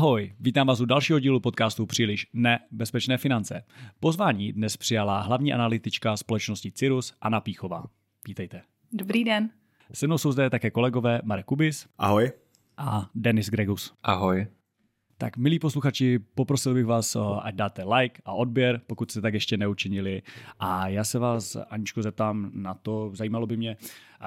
Ahoj, vítám vás u dalšího dílu podcastu Příliš nebezpečné finance. Pozvání dnes přijala hlavní analytička společnosti Cirrus Anna Píchová. Vítejte. Dobrý den. Se mnou jsou zde také kolegové Marek Kubis. Ahoj. A Denis Gregus. Ahoj. Tak milí posluchači, poprosil bych vás, ať dáte like a odběr, pokud jste tak ještě neučinili. A já se vás, Aničko, zeptám na to, zajímalo by mě,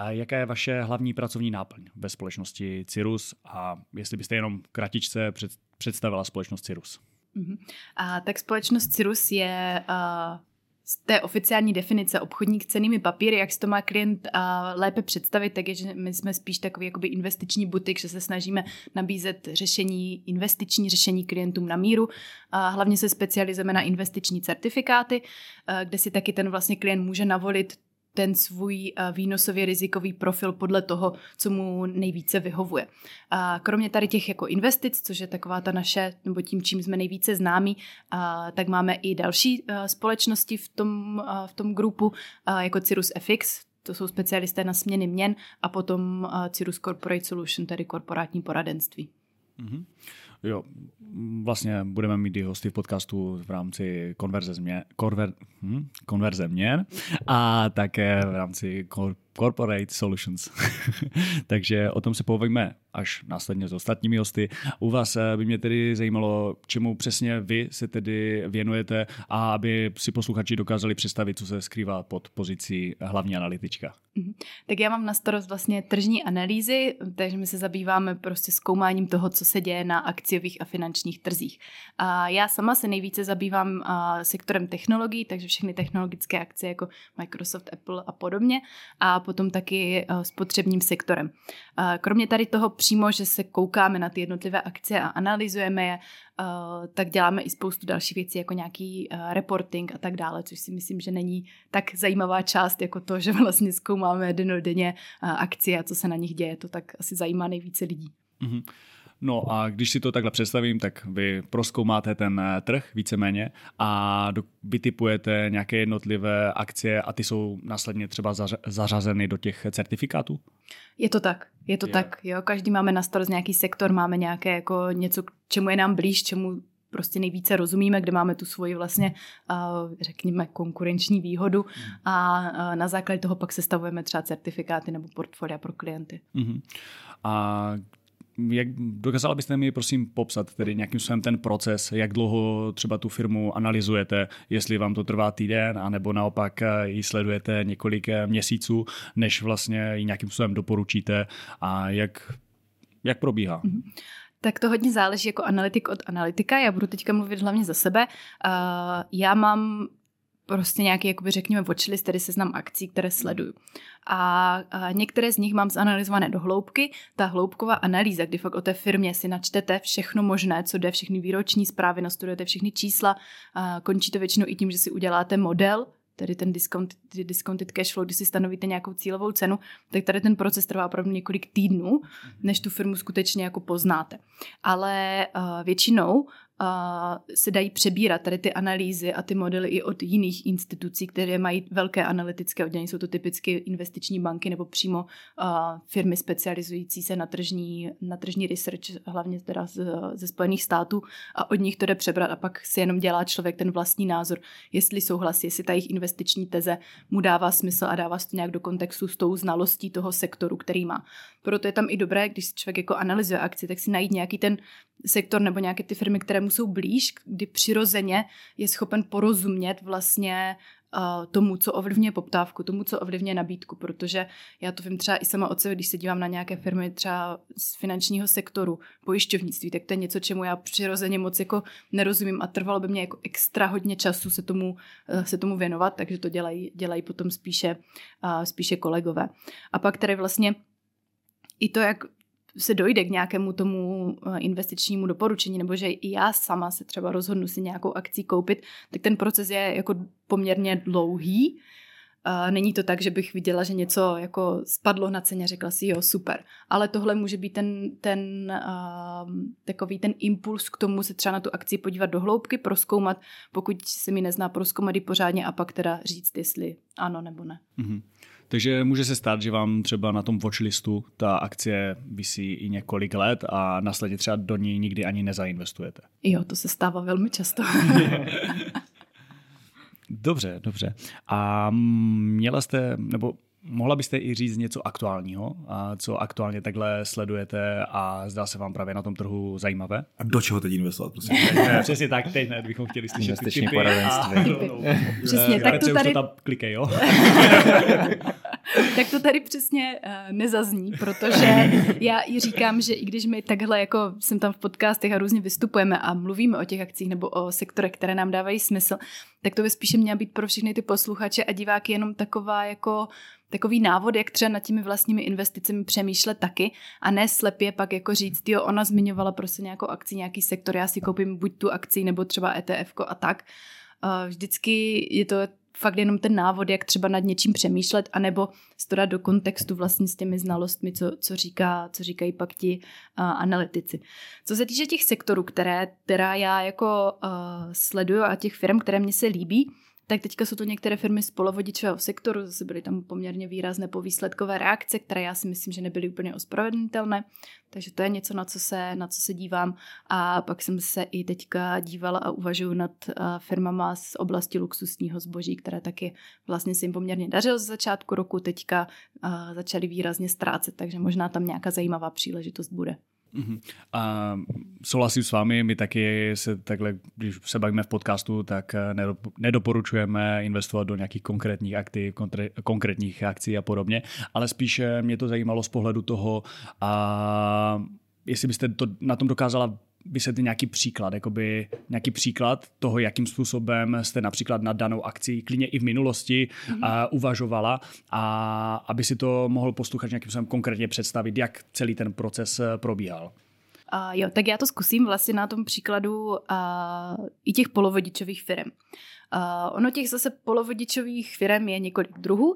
jaká je vaše hlavní pracovní náplň ve společnosti Cirrus a jestli byste jenom kratičce představila společnost Cirrus. Uh-huh. A, tak společnost Cirrus je uh, z té oficiální definice obchodník cenými papíry, jak si to má klient a lépe představit, tak je, že my jsme spíš takový jakoby investiční butik, že se snažíme nabízet řešení, investiční řešení klientům na míru. A hlavně se specializujeme na investiční certifikáty, kde si taky ten vlastně klient může navolit ten svůj eh, výnosově rizikový profil podle toho, co mu nejvíce vyhovuje. A kromě tady těch jako investic, což je taková ta naše, nebo tím, čím jsme nejvíce známí, a, tak máme i další eh, společnosti v tom, a, v tom grupu, jako Cirrus FX, to jsou specialisté na směny měn, a potom Cirrus Corporate Solution, tedy korporátní poradenství. Mm-hmm. Jo, vlastně budeme mít i hosty v podcastu v rámci konverze, změ, konver, hm, konverze měn. A také v rámci Corporate Solutions. Takže o tom se povíme až následně s ostatními hosty. U vás eh, by mě tedy zajímalo, čemu přesně vy se tedy věnujete a aby si posluchači dokázali představit, co se skrývá pod pozicí hlavní analytička. Mhm. Tak já mám na starost vlastně tržní analýzy, takže my se zabýváme prostě zkoumáním toho, co se děje na akciových a finančních trzích. A já sama se nejvíce zabývám sektorem technologií, takže všechny technologické akcie jako Microsoft, Apple a podobně. A potom taky eh, spotřebním sektorem. Kromě tady toho přímo, že se koukáme na ty jednotlivé akcie a analyzujeme je, eh, tak děláme i spoustu dalších věcí, jako nějaký eh, reporting a tak dále, což si myslím, že není tak zajímavá část, jako to, že vlastně zkoumáme denně akcie a co se na nich děje. To tak asi zajímá nejvíce lidí. Mm-hmm. No a když si to takhle představím, tak vy proskoumáte ten eh, trh víceméně a vytipujete nějaké jednotlivé akcie a ty jsou následně třeba zařazeny do těch certifikátů? Je to tak, je to je. tak, jo. Každý máme na starost nějaký sektor, máme nějaké jako něco, čemu je nám blíž, čemu prostě nejvíce rozumíme, kde máme tu svoji vlastně, řekněme, konkurenční výhodu a na základě toho pak sestavujeme třeba certifikáty nebo portfolia pro klienty. Uh-huh. A jak dokázala byste mi prosím popsat tedy nějakým způsobem ten proces, jak dlouho třeba tu firmu analyzujete, jestli vám to trvá týden, anebo naopak eh, ji sledujete několik eh, měsíců, než vlastně ji nějakým způsobem doporučíte a jak, jak probíhá? Mm-hmm. Tak to hodně záleží jako analytik od analytika. Já budu teďka mluvit hlavně za sebe. Uh, já mám prostě nějaký, jakoby řekněme, watchlist, tedy seznam akcí, které sleduju. A, a některé z nich mám zanalizované do hloubky. Ta hloubková analýza, kdy fakt o té firmě si načtete všechno možné, co jde, všechny výroční zprávy, nastudujete všechny čísla, a končí to většinou i tím, že si uděláte model, tedy ten discount, discounted cash flow, když si stanovíte nějakou cílovou cenu, tak tady ten proces trvá opravdu několik týdnů, než tu firmu skutečně jako poznáte. Ale uh, většinou se dají přebírat tady ty analýzy a ty modely i od jiných institucí, které mají velké analytické oddělení. Jsou to typicky investiční banky nebo přímo firmy specializující se na tržní, na tržní research, hlavně teda z, ze Spojených států a od nich to jde přebrat a pak si jenom dělá člověk ten vlastní názor, jestli souhlasí, jestli ta jejich investiční teze mu dává smysl a dává to nějak do kontextu s tou znalostí toho sektoru, který má. Proto je tam i dobré, když člověk jako analyzuje akci, tak si najít nějaký ten sektor nebo nějaké ty firmy, které mu jsou blíž, kdy přirozeně je schopen porozumět vlastně uh, tomu, co ovlivňuje poptávku, tomu, co ovlivňuje nabídku, protože já to vím třeba i sama od sebe, když se dívám na nějaké firmy třeba z finančního sektoru, pojišťovnictví, tak to je něco, čemu já přirozeně moc jako nerozumím a trvalo by mě jako extra hodně času se tomu, uh, se tomu věnovat, takže to dělají, dělají potom spíše, uh, spíše kolegové. A pak tady vlastně i to, jak se dojde k nějakému tomu eh, investičnímu doporučení, nebo že i já sama se třeba rozhodnu si nějakou akci koupit, tak ten proces je jako poměrně dlouhý. Není to tak, že bych viděla, že něco jako spadlo na ceně, řekla si jo, super. Ale tohle může být ten, ten uh, takový ten impuls k tomu se třeba na tu akci podívat do hloubky, proskoumat, pokud se mi nezná, proskoumat ji pořádně a pak teda říct, jestli ano nebo ne. Mm-hmm. Takže může se stát, že vám třeba na tom watchlistu ta akcie vysí i několik let a následně třeba do ní nikdy ani nezainvestujete. Jo, to se stává velmi často. dobře, dobře. A měla jste, nebo Mohla byste i říct něco aktuálního, a co aktuálně takhle sledujete a zdá se vám právě na tom trhu zajímavé? A do čeho teď investovat, prosím? Přesně tak, teď ne, bychom chtěli slyšet Investiční poradenství. Přesně, tak to tady... tam klikej, jo? tak to tady přesně uh, nezazní, protože já i říkám, že i když my takhle jako jsem tam v podcastech a různě vystupujeme a mluvíme o těch akcích nebo o sektorech, které nám dávají smysl, tak to by spíše měla být pro všechny ty posluchače a diváky jenom taková jako takový návod, jak třeba nad těmi vlastními investicemi přemýšlet taky a ne slepě pak jako říct, jo, ona zmiňovala prostě nějakou akci, nějaký sektor, já si koupím buď tu akci nebo třeba ETF a tak. Vždycky je to fakt jenom ten návod, jak třeba nad něčím přemýšlet, anebo to dát do kontextu vlastně s těmi znalostmi, co, co, říká, co říkají pak ti uh, analytici. Co se týče těch sektorů, které která já jako uh, sleduju a těch firm, které mě se líbí, tak teďka jsou to některé firmy z polovodičového sektoru, zase byly tam poměrně výrazné povýsledkové reakce, které já si myslím, že nebyly úplně ospravedlnitelné, takže to je něco, na co se, na co se dívám. A pak jsem se i teďka dívala a uvažuji nad uh, firmama z oblasti luxusního zboží, které taky vlastně se jim poměrně dařilo z začátku roku, teďka uh, začaly výrazně ztrácet, takže možná tam nějaká zajímavá příležitost bude. Uh-huh. A souhlasím s vámi, my taky se takhle, když se bavíme v podcastu, tak eh, nedoporučujeme investovat do nějakých konkrétních aktiv, konkrétních akcí a podobně, ale spíše mě to zajímalo z pohledu toho, a jestli byste to na tom dokázala vysvětlit nějaký příklad, jakoby nějaký příklad toho, jakým způsobem jste například na danou akci, klidně i v minulosti, mm-hmm. uh, uvažovala a aby si to mohl posluchač nějakým způsobem konkrétně představit, jak celý ten proces eh, probíhal. Uh, jo, tak já to zkusím vlastně na tom příkladu uh, i těch polovodičových firm. Uh, ono těch zase polovodičových firm je několik druhů. Uh,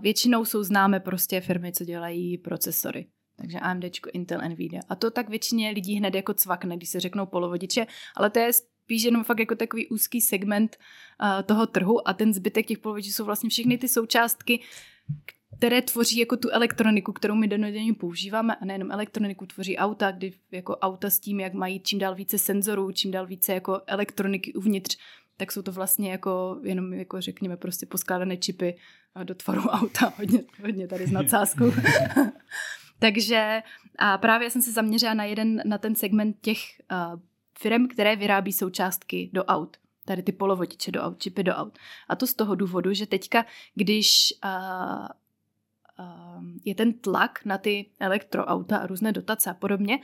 většinou jsou známé prostě firmy, co dělají procesory. Takže AMD, Intel, Nvidia. A to tak většině lidí hned jako cvakne, když se řeknou polovodiče, ale to je spíš jenom fakt jako takový úzký segment uh, toho trhu a ten zbytek těch polovodičů jsou vlastně všechny ty součástky, které tvoří jako tu elektroniku, kterou my denodenně používáme a nejenom elektroniku, tvoří auta, kdy jako auta s tím, jak mají čím dál více senzorů, čím dál více jako elektroniky uvnitř, tak jsou to vlastně jako jenom jako řekněme prostě poskládané čipy do tvaru auta, hodně, hodně tady s nadsázkou. Takže a právě jsem se zaměřila na jeden, na ten segment těch uh, firm, které vyrábí součástky do aut. Tady ty polovodiče do aut, čipy do aut. A to z toho důvodu, že teďka, když uh, uh, je ten tlak na ty elektroauta a různé dotace a podobně,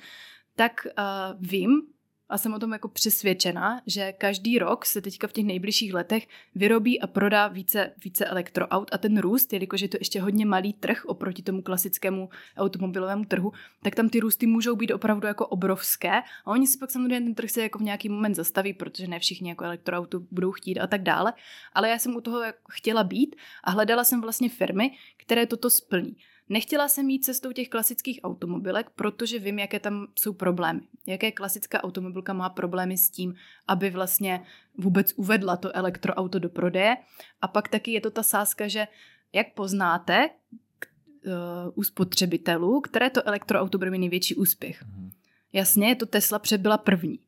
tak uh, vím, a jsem o tom jako přesvědčena, že každý rok se teďka v těch nejbližších letech vyrobí a prodá více, více elektroaut. A ten růst, jelikož je to ještě hodně malý trh oproti tomu klasickému automobilovému trhu, tak tam ty růsty můžou být opravdu jako obrovské. A oni si pak samozřejmě ten trh se jako v nějaký moment zastaví, protože ne všichni jako elektroautu budou chtít a tak dále, ale já jsem u toho chtěla být a hledala jsem vlastně firmy, které toto splní. Nechtěla jsem jít cestou těch klasických automobilek, protože vím, jaké tam jsou problémy. Jaké klasická automobilka má problémy s tím, aby vlastně vůbec uvedla to elektroauto do prodeje. A pak taky je to ta sázka, že jak poznáte uh, u spotřebitelů, které to elektroauto bude mít největší úspěch. Mhm. Jasně, to Tesla přebyla první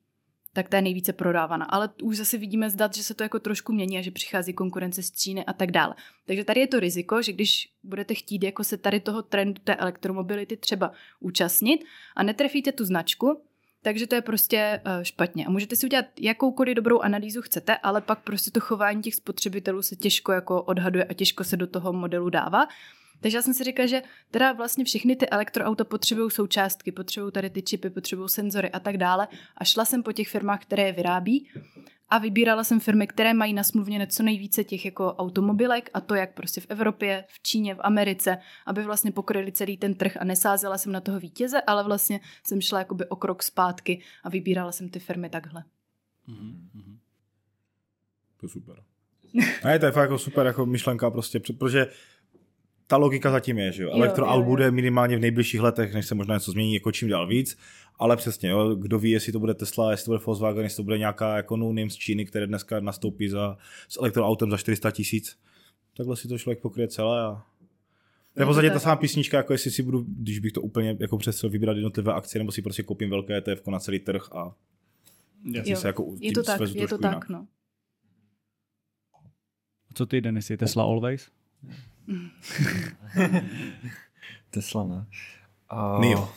tak ta je nejvíce prodávaná. Ale už zase vidíme zdat, že se to jako trošku mění a že přichází konkurence z Číny a tak dále. Takže tady je to riziko, že když budete chtít jako se tady toho trendu té elektromobility třeba účastnit a netrefíte tu značku, takže to je prostě uh, špatně. A můžete si udělat jakoukoliv dobrou analýzu chcete, ale pak prostě to chování těch spotřebitelů se těžko jako odhaduje a těžko se do toho modelu dává. Takže já jsem si říkala, že teda vlastně všechny ty elektroauta potřebují součástky, potřebují tady ty čipy, potřebují senzory a tak dále. A šla jsem po těch firmách, které je vyrábí a vybírala jsem firmy, které mají na smluvně něco nejvíce těch jako automobilek a to jak prostě v Evropě, v Číně, v Americe, aby vlastně pokryli celý ten trh a nesázela jsem na toho vítěze, ale vlastně jsem šla jakoby o krok zpátky a vybírala jsem ty firmy takhle. Mm-hmm. To je super. A je to je fakt jako super jako myšlenka prostě, protože ta logika zatím je, že jo. Elektroaut bude minimálně v nejbližších letech, než se možná něco změní, jako čím dál víc, ale přesně, jo, kdo ví, jestli to bude Tesla, jestli to bude Volkswagen, jestli to bude nějaká jako no name z Číny, které dneska nastoupí za, s elektroautem za 400 tisíc. Takhle si to člověk pokryje celé a To je v podstatě ta samá písnička, jako jestli si budu, když bych to úplně jako přesel vybírat jednotlivé akcie, nebo si prostě koupím velké ETF na celý trh a jo. se jako je to tak, je to tak, no. Co ty, Denis, je Tesla always? Tesla, ne? Uh, Nio.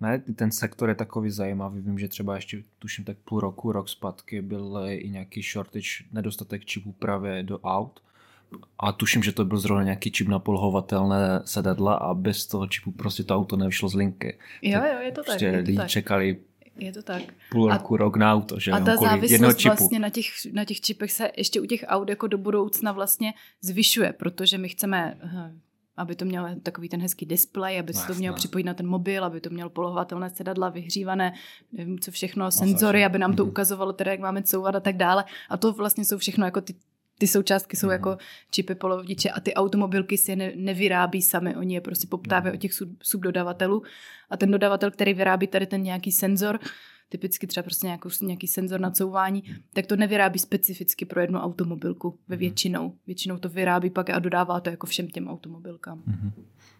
Ne, ten sektor je takový zajímavý. Vím, že třeba ještě tuším tak půl roku, rok zpátky byl i nějaký shortage, nedostatek čipů právě do aut. A tuším, že to byl zrovna nějaký čip na polhovatelné sedadla a bez toho čipu prostě to auto nevyšlo z linky. Jo, jo, je to prostě tak. lidi čekali je to tak. Půl roku, a, rok na auto, že? A ta závislost vlastně na těch, na těch čipech se ještě u těch aut jako do budoucna vlastně zvyšuje, protože my chceme hm, aby to mělo takový ten hezký displej, aby se to mělo připojit na ten mobil, aby to mělo polohovatelné sedadla, vyhřívané, nevím co všechno, senzory, aby nám to mhm. ukazovalo teda, jak máme couvat a tak dále. A to vlastně jsou všechno jako ty ty součástky jsou mm. jako čipy polovodiče a ty automobilky si je ne, nevyrábí sami, oni je prostě poptávají mm. od těch sub, subdodavatelů a ten dodavatel, který vyrábí tady ten nějaký senzor, typicky třeba prostě nějakou, nějaký senzor na couvání, tak to nevyrábí specificky pro jednu automobilku ve mhm. většinou. Většinou to vyrábí pak a dodává to jako všem těm automobilkám. Mm-hmm.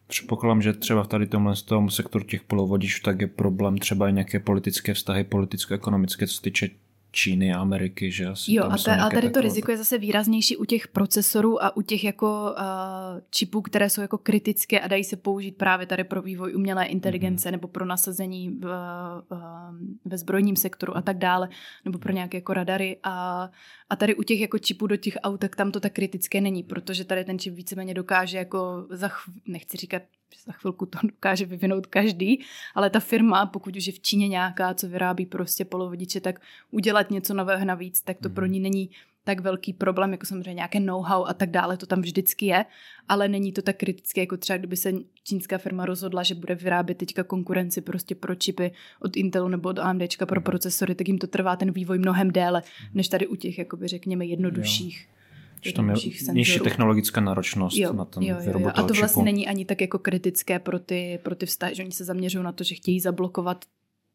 Předpokládám, že třeba v tady tomhle tom sektoru těch polovodičů tak je problém třeba i nějaké politické vztahy, politicko-ekonomické, co se týče Číny a Ameriky, že asi Jo, a, ta, a tady to riziko je zase výraznější u těch procesorů a u těch jako uh, čipů, které jsou jako kritické a dají se použít právě tady pro vývoj umělé inteligence mm-hmm. nebo pro nasazení v, uh, ve zbrojním sektoru a tak dále, nebo pro nějaké jako radary a, a tady u těch jako čipů do těch aut, tak tam to tak kritické není, protože tady ten čip víceméně dokáže jako za, chv- nechci říkat za chvilku to dokáže vyvinout každý, ale ta firma, pokud už je v Číně nějaká, co vyrábí prostě polovodiče, tak udělat něco nového navíc, tak to pro ní není tak velký problém, jako samozřejmě nějaké know-how a tak dále, to tam vždycky je, ale není to tak kritické, jako třeba kdyby se čínská firma rozhodla, že bude vyrábět teďka konkurenci prostě pro čipy od Intelu nebo od AMD pro procesory, tak jim to trvá ten vývoj mnohem déle, mhm. než tady u těch, jakoby řekněme, jednodušších. Jo že tam je nižší technologická náročnost jo, na ten jo, jo, jo. A to vlastně čipu. není ani tak jako kritické pro ty, pro ty vztahy, že oni se zaměřují na to, že chtějí zablokovat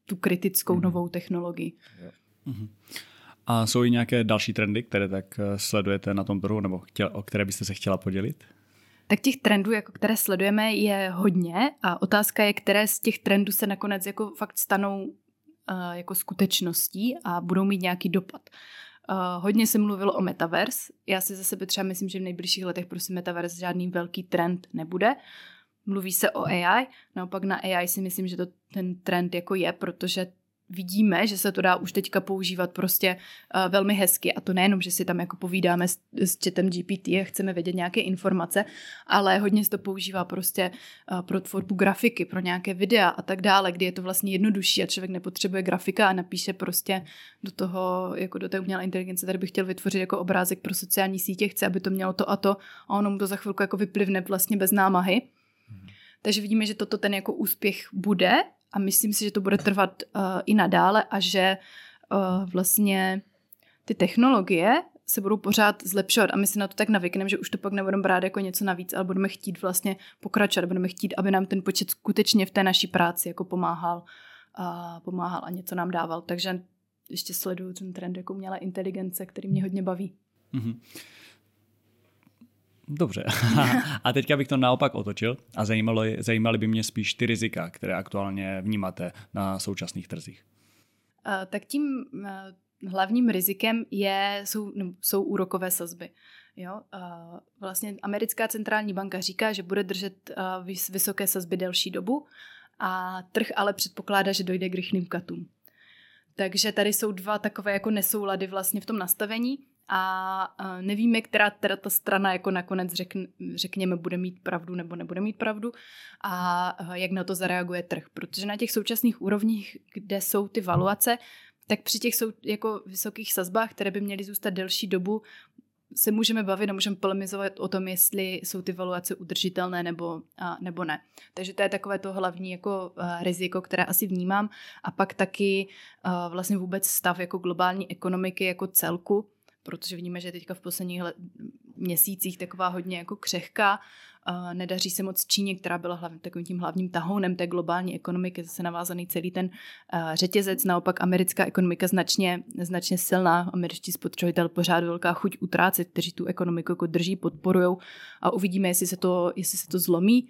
tu kritickou mm. novou technologii. Jo. Mm-hmm. A jsou i nějaké další trendy, které tak eh, sledujete na tom trhu, nebo chtěl, o které byste se chtěla podělit? Tak těch trendů, jako které sledujeme, je hodně a otázka je, které z těch trendů se nakonec jako fakt stanou uh, jako skutečností a budou mít nějaký dopad. Uh, hodně se mluvilo o metaverse. Já si za sebe třeba myslím, že v nejbližších letech prostě metaverse žádný velký trend nebude. Mluví se o AI, naopak na AI si myslím, že to ten trend jako je, protože vidíme, že se to dá už teďka používat prostě uh, velmi hezky a to nejenom, že si tam jako povídáme s, s chatem GPT a chceme vědět nějaké informace, ale hodně se to používá prostě uh, pro tvorbu grafiky, pro nějaké videa a tak dále, kdy je to vlastně jednodušší a člověk nepotřebuje grafika a napíše prostě do toho, jako do té umělé inteligence, tady bych chtěl vytvořit jako obrázek pro sociální sítě, chce, aby to mělo to a to a ono mu to za chvilku jako vyplivne vlastně bez námahy. Hmm. Takže vidíme, že toto ten jako úspěch bude a myslím si, že to bude trvat uh, i nadále a že uh, vlastně ty technologie se budou pořád zlepšovat a my si na to tak navykneme, že už to pak nebudeme brát jako něco navíc, ale budeme chtít vlastně pokračovat, budeme chtít, aby nám ten počet skutečně v té naší práci jako pomáhal a pomáhal a něco nám dával. Takže ještě sleduju ten trend jako umělé inteligence, který mě hodně baví. Mm-hmm. Dobře. a teďka bych to naopak otočil a zajímalo, zajímaly by mě spíš ty rizika, které aktuálně vnímáte na současných trzích. Tak tím hlavním rizikem je, jsou, jsou úrokové sazby. Jo? Vlastně americká centrální banka říká, že bude držet vysoké sazby delší dobu a trh ale předpokládá, že dojde k rychlým katům. Takže tady jsou dva takové jako nesoulady vlastně v tom nastavení a nevíme, která teda ta strana jako nakonec řekn, řekněme bude mít pravdu nebo nebude mít pravdu a jak na to zareaguje trh. Protože na těch současných úrovních, kde jsou ty valuace, tak při těch sou, jako vysokých sazbách, které by měly zůstat delší dobu, se můžeme bavit a můžeme polemizovat o tom, jestli jsou ty valuace udržitelné nebo, a, nebo ne. Takže to je takové to hlavní jako a, riziko, které asi vnímám. A pak taky a, vlastně vůbec stav jako globální ekonomiky jako celku, protože vidíme, že teďka v posledních let, měsících taková hodně jako křehká. Nedaří se moc Číně, která byla hlavně takovým tím hlavním tahounem té globální ekonomiky, zase navázaný celý ten řetězec. Naopak americká ekonomika značně, značně silná, američtí spotřebitel pořád velká chuť utrácet, kteří tu ekonomiku jako drží, podporují a uvidíme, jestli se to, jestli se to zlomí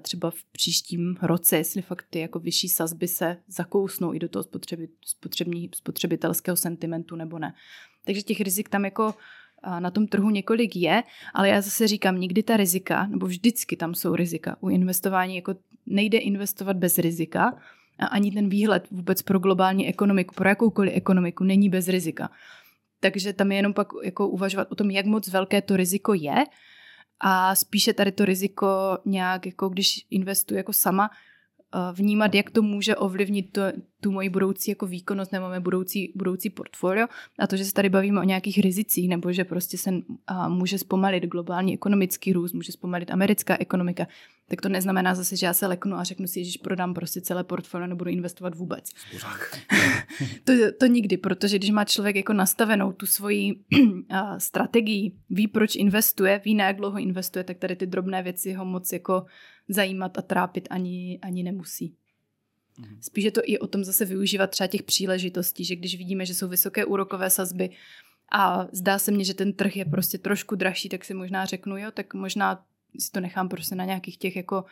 třeba v příštím roce, jestli fakt ty jako vyšší sazby se zakousnou i do toho spotřebi, spotřební, spotřebitelského sentimentu nebo ne. Takže těch rizik tam jako na tom trhu několik je, ale já zase říkám, nikdy ta rizika, nebo vždycky tam jsou rizika. U investování jako nejde investovat bez rizika a ani ten výhled vůbec pro globální ekonomiku, pro jakoukoliv ekonomiku není bez rizika. Takže tam je jenom pak jako uvažovat o tom, jak moc velké to riziko je a spíše tady to riziko nějak, jako když investuji jako sama, vnímat, jak to může ovlivnit to, tu moji budoucí jako výkonnost nebo mé budoucí, budoucí portfolio. A to, že se tady bavíme o nějakých rizicích, nebo že prostě se a, může zpomalit globální ekonomický růst, může zpomalit americká ekonomika, tak to neznamená zase, že já se leknu a řeknu si, že prodám prostě celé portfolio, nebudu investovat vůbec. to, to nikdy, protože když má člověk jako nastavenou tu svoji a, strategii, ví, proč investuje, ví, na jak dlouho investuje, tak tady ty drobné věci ho moc jako zajímat a trápit ani, ani nemusí. Mhm. Spíš je to i o tom zase využívat třeba těch příležitostí, že když vidíme, že jsou vysoké úrokové sazby a zdá se mně, že ten trh je prostě trošku dražší, tak si možná řeknu, jo, tak možná si to nechám prostě na nějakých těch jako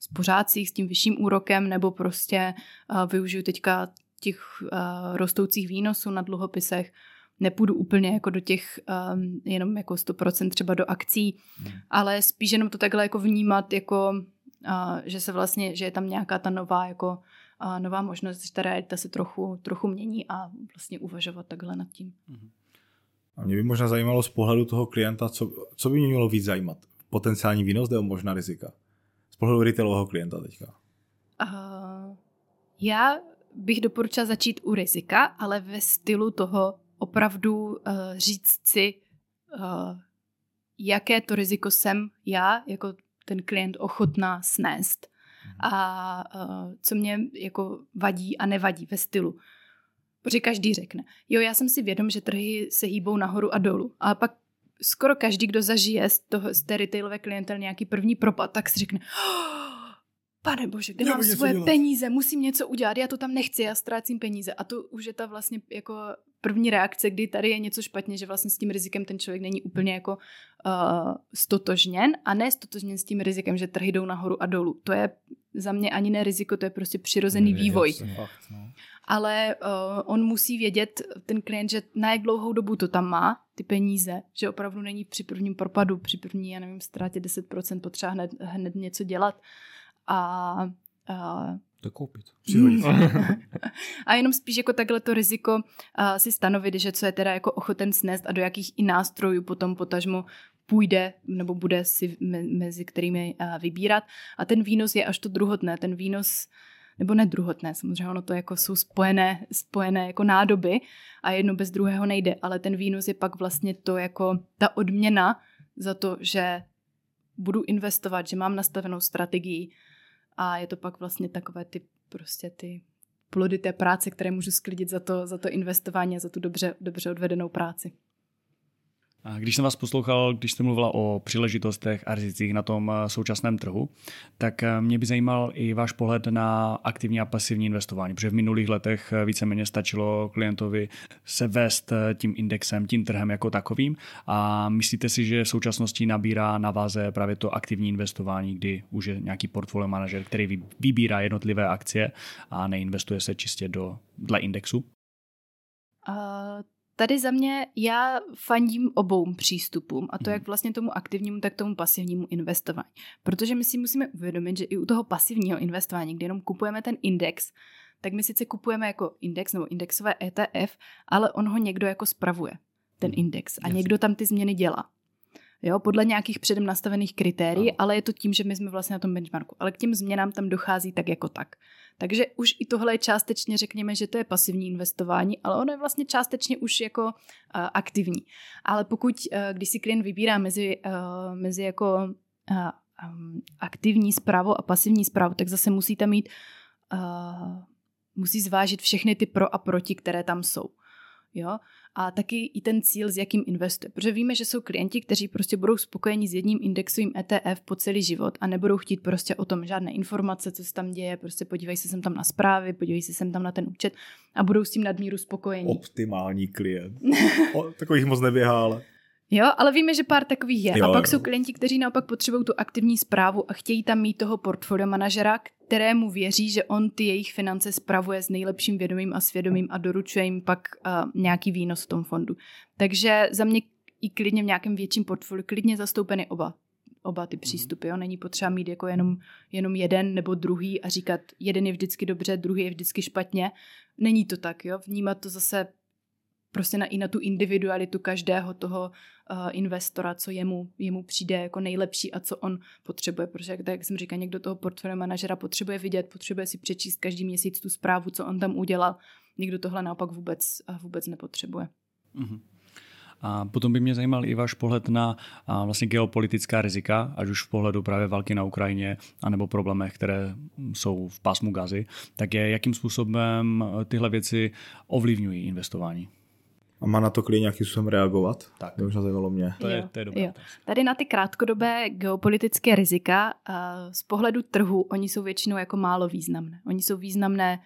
spořádcích s tím vyšším úrokem, nebo prostě uh, využiju teďka těch uh, rostoucích výnosů na dluhopisech, nepůjdu úplně jako do těch um, jenom jako 100% třeba do akcí, hmm. ale spíš jenom to takhle jako vnímat jako a že se vlastně, že je tam nějaká ta nová jako a nová možnost, že ta realita se trochu, trochu mění a vlastně uvažovat takhle nad tím. Mhm. A mě by možná zajímalo z pohledu toho klienta, co, co by mě mělo víc zajímat? Potenciální výnos nebo možná rizika? Z pohledu retailového klienta teďka. Uh, já bych doporučila začít u rizika, ale ve stylu toho opravdu uh, říct si, uh, jaké to riziko jsem já jako ten klient ochotná snést mhm. a uh, co mě jako vadí a nevadí ve stylu. Protože každý řekne, jo, já jsem si vědom, že trhy se hýbou nahoru a dolů. A pak skoro každý, kdo zažije z, toho, z té retailové klientel nějaký první propad, tak si řekne, oh, pane bože, kde já mám svoje dělat. peníze, musím něco udělat, já to tam nechci, já ztrácím peníze. A to už je ta vlastně jako první reakce, kdy tady je něco špatně, že vlastně s tím rizikem ten člověk není úplně jako uh, stotožněn a ne stotožněn s tím rizikem, že trhy jdou nahoru a dolů. To je za mě ani ne riziko, to je prostě přirozený ne, vývoj. Fakt, no. Ale uh, on musí vědět, ten klient, že na jak dlouhou dobu to tam má, ty peníze, že opravdu není při prvním propadu, při první, já nevím, ztrátě 10% potřeba hned, hned něco dělat a, a to koupit. a jenom spíš jako takhle to riziko uh, si stanovit, že co je teda jako ochoten snést a do jakých i nástrojů potom potažmo půjde nebo bude si mezi kterými uh, vybírat. A ten výnos je až to druhotné. Ten výnos nebo ne druhotné, samozřejmě ono to jako jsou spojené, spojené jako nádoby a jedno bez druhého nejde, ale ten výnos je pak vlastně to jako ta odměna za to, že budu investovat, že mám nastavenou strategii, a je to pak vlastně takové ty prostě ty plody té práce, které můžu sklidit za to, za to investování a za tu dobře, dobře odvedenou práci. Když jsem vás poslouchal, když jste mluvila o příležitostech a rizicích na tom eh, současném trhu, tak eh, mě by zajímal i váš pohled na aktivní a pasivní investování, protože v minulých letech eh, víceméně stačilo klientovi se vést tím indexem, tím trhem jako takovým a myslíte si, že v současnosti nabírá na váze právě to aktivní investování, kdy už je nějaký portfolio manažer, který vybírá jednotlivé akcie a neinvestuje se čistě do dle indexu? Uh, Tady za mě já fandím obou přístupům a to mhm. jak vlastně tomu aktivnímu, tak tomu pasivnímu investování. Protože my si musíme uvědomit, že i u toho pasivního investování, kde jenom kupujeme ten index, tak my sice kupujeme jako index nebo indexové ETF, ale on ho někdo jako spravuje, ten mhm. index. A někdo tam ty změny dělá jo, podle nějakých předem nastavených kritérií, ale je to tím, že my jsme vlastně na tom benchmarku. Ale k těm změnám tam dochází tak jako tak. Takže už i tohle je částečně, řekněme, že to je pasivní investování, ale ono je vlastně částečně už jako uh, aktivní. Ale pokud, uh, když si klient vybírá mezi, uh, mezi jako uh, um, aktivní zprávu a pasivní zprávu, tak zase musíte mít, uh, musí zvážit všechny ty pro a proti, které tam jsou. Jo? A taky i ten cíl, s jakým investuje. Protože víme, že jsou klienti, kteří prostě budou spokojeni s jedním indexovým ETF po celý život a nebudou chtít prostě o tom žádné informace, co se tam děje, prostě podívej se sem tam na zprávy, podívej se sem tam na ten účet a budou s tím nadmíru spokojení. Optimální klient. o, takových moc neběhá, ale... Jo, ale víme, že pár takových je. Jo, a pak jo. jsou klienti, kteří naopak potřebují tu aktivní zprávu a chtějí tam mít toho portfolio manažera, kterému věří, že on ty jejich finance spravuje s nejlepším vědomím a svědomím a doručuje jim pak uh, nějaký výnos v tom fondu. Takže za mě i klidně v nějakém větším portfoliu, klidně zastoupeny oba oba ty přístupy. Jo? Není potřeba mít jako jenom, jenom jeden nebo druhý a říkat, jeden je vždycky dobře, druhý je vždycky špatně. Není to tak. Jo? Vnímat to zase prostě na, i na tu individualitu každého toho uh, investora, co jemu, jemu přijde jako nejlepší a co on potřebuje. Protože, jak, jak jsem říkal, někdo toho portfolio manažera potřebuje vidět, potřebuje si přečíst každý měsíc tu zprávu, co on tam udělal. Někdo tohle naopak vůbec, uh, vůbec nepotřebuje. Mm-hmm. A potom by mě zajímal i váš pohled na a, vlastně geopolitická rizika, ať už v pohledu právě války na Ukrajině, anebo problémech, které jsou v pásmu gazy, tak je, jakým způsobem tyhle věci ovlivňují investování. A má na to klient nějakým způsobem reagovat? Tak. To už zajímalo mě. To je, to je dobré. jo. Tady na ty krátkodobé geopolitické rizika uh, z pohledu trhu, oni jsou většinou jako málo významné. Oni jsou významné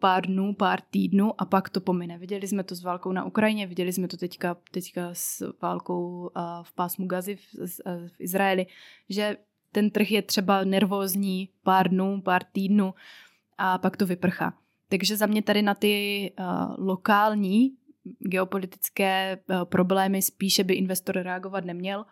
pár dnů, pár týdnů a pak to pomine. Viděli jsme to s válkou na Ukrajině, viděli jsme to teďka, teďka s válkou uh, v pásmu Gazy v, v Izraeli, že ten trh je třeba nervózní pár dnů, pár týdnů a pak to vyprchá. Takže za mě tady na ty uh, lokální geopolitické uh, problémy spíše by investor reagovat neměl.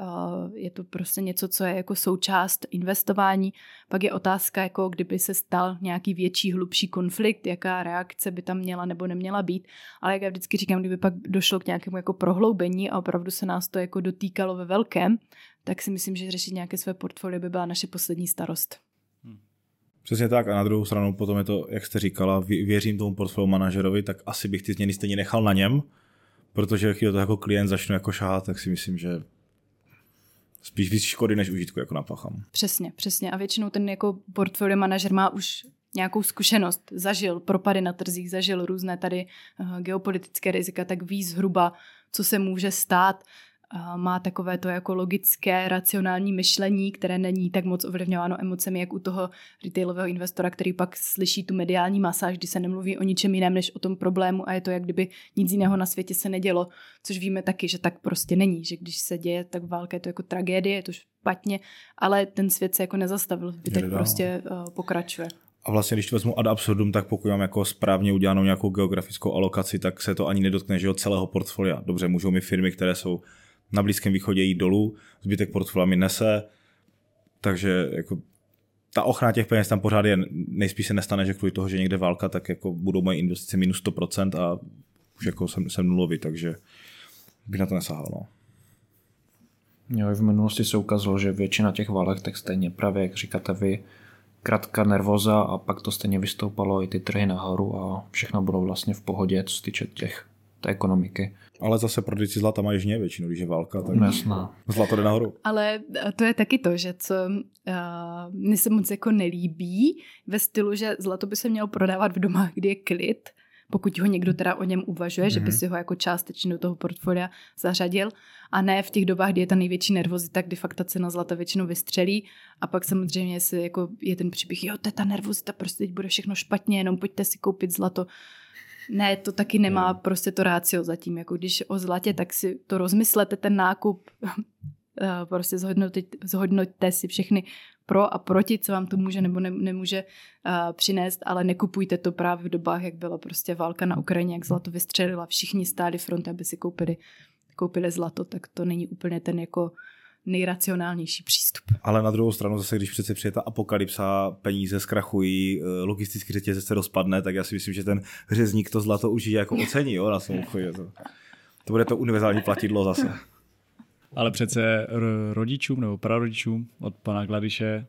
Uh, je to prostě něco, co je jako součást investování. Pak je otázka, jako kdyby se stal nějaký větší, hlubší konflikt, jaká reakce by tam měla nebo neměla být. Ale jak já vždycky říkám, kdyby pak došlo k nějakému jako prohloubení a opravdu se nás to jako dotýkalo ve velkém, tak si myslím, že řešit nějaké své portfolio by byla naše poslední starost. Přesně tak a na druhou stranu potom je to, jak jste říkala, vě- věřím tomu portfolio manažerovi, tak asi bych ty změny stejně nechal na něm, protože když to jako klient začnu jako šáhat, tak si myslím, že spíš víc škody než užitku jako napáchám. Přesně, přesně. A většinou ten jako portfolio manažer má už nějakou zkušenost, zažil propady na trzích, zažil různé tady uh, geopolitické rizika, tak ví zhruba, co se může stát. Má takové to jako logické, racionální myšlení, které není tak moc ovlivňováno emocemi, jak u toho retailového investora, který pak slyší tu mediální masáž, kdy se nemluví o ničem jiném než o tom problému a je to, jak kdyby nic jiného na světě se nedělo, což víme taky, že tak prostě není, že když se děje, tak válka je to jako tragédie, je to špatně, ale ten svět se jako nezastavil, zbytek prostě uh, pokračuje. A vlastně, když to vezmu ad absurdum, tak pokud mám jako správně udělanou nějakou geografickou alokaci, tak se to ani nedotkne že jo, celého portfolia. Dobře, můžou mi firmy, které jsou na Blízkém východě jít dolů, zbytek portfolia mi nese, takže jako ta ochrana těch peněz tam pořád je, nejspíš se nestane, že kvůli toho, že někde válka, tak jako budou moje investice minus 100% a už jako jsem, jsem nulový, takže bych na to nesahal. No. Jo, v minulosti se ukázalo, že většina těch válek tak stejně právě, jak říkáte vy, krátká nervoza a pak to stejně vystoupalo i ty trhy nahoru a všechno bylo vlastně v pohodě, co se týče těch, té ekonomiky. Ale zase prodejci zlata mají žně většinu, když je válka, tak Jasná. zlato jde nahoru. Ale eh, to je taky to, že co uh, mně se moc jako nelíbí ve stylu, že zlato by se mělo prodávat v domách, kdy je klid, pokud ho někdo teda o něm uvažuje, mm-hmm. že by si ho jako částečně do toho portfolia zařadil a ne v těch dobách, kdy je ta největší nervozita, kdy fakt ta cena zlata většinou vystřelí a pak samozřejmě si jako je ten příběh, jo, to je ta nervozita, prostě teď bude všechno špatně, jenom pojďte si koupit zlato. Ne, to taky nemá Hmm. prostě to rácio zatím. Jako když o zlatě, tak si to rozmyslete, ten nákup, eh, prostě zhodnotit, zhodnoťte si všechny pro a proti, co vám to může nebo ne, nemůže uh, přinést, ale nekupujte to právě v dobách, jak byla prostě válka na Ukrajině, jak zlato vystřelila, všichni stáli front, aby si koupili, koupili zlato, tak to není úplně ten jako nejracionálnější přístup. Ale na druhou stranu zase, když přece přijde ta apokalypsa, peníze zkrachují, eh, logistický řetězec se rozpadne, tak já si myslím, že ten řezník to zlato určitě jako ocení jo, na svém. To, to bude to univerzální platidlo zase. Ale přece rodičům nebo prarodičům od pana Gladiše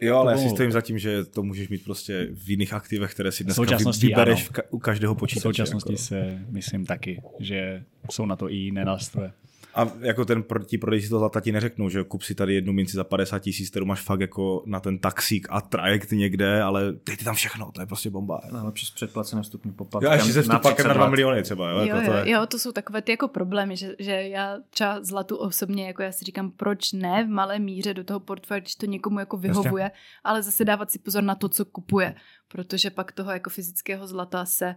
Jo, ale já si stojím za tím, že to můžeš mít prostě v jiných aktivech, které si dneska současnosti vybereš ano. v u každého v počítače. současnosti Jako. se myslím taky, že jsou na to i jiné nástroje. A jako ten ti prodejci to zlata ti neřeknou, že kup si tady jednu minci za 50 tisíc, kterou máš fakt jako na ten taxík a trajekt někde, ale dejte tam všechno, to je prostě bomba. Najlepší s předplaceným vstupním poplatkem. Jo, a ještě se vstupákem na 2 miliony třeba. Jo, Jo, jako jo, to je... jo, to jsou takové ty jako problémy, že, že já třeba zlatu osobně, jako já si říkám, proč ne v malé míře do toho portfolia, když to někomu jako vyhovuje, ale zase dávat si pozor na to, co kupuje, protože pak toho jako fyzického zlata se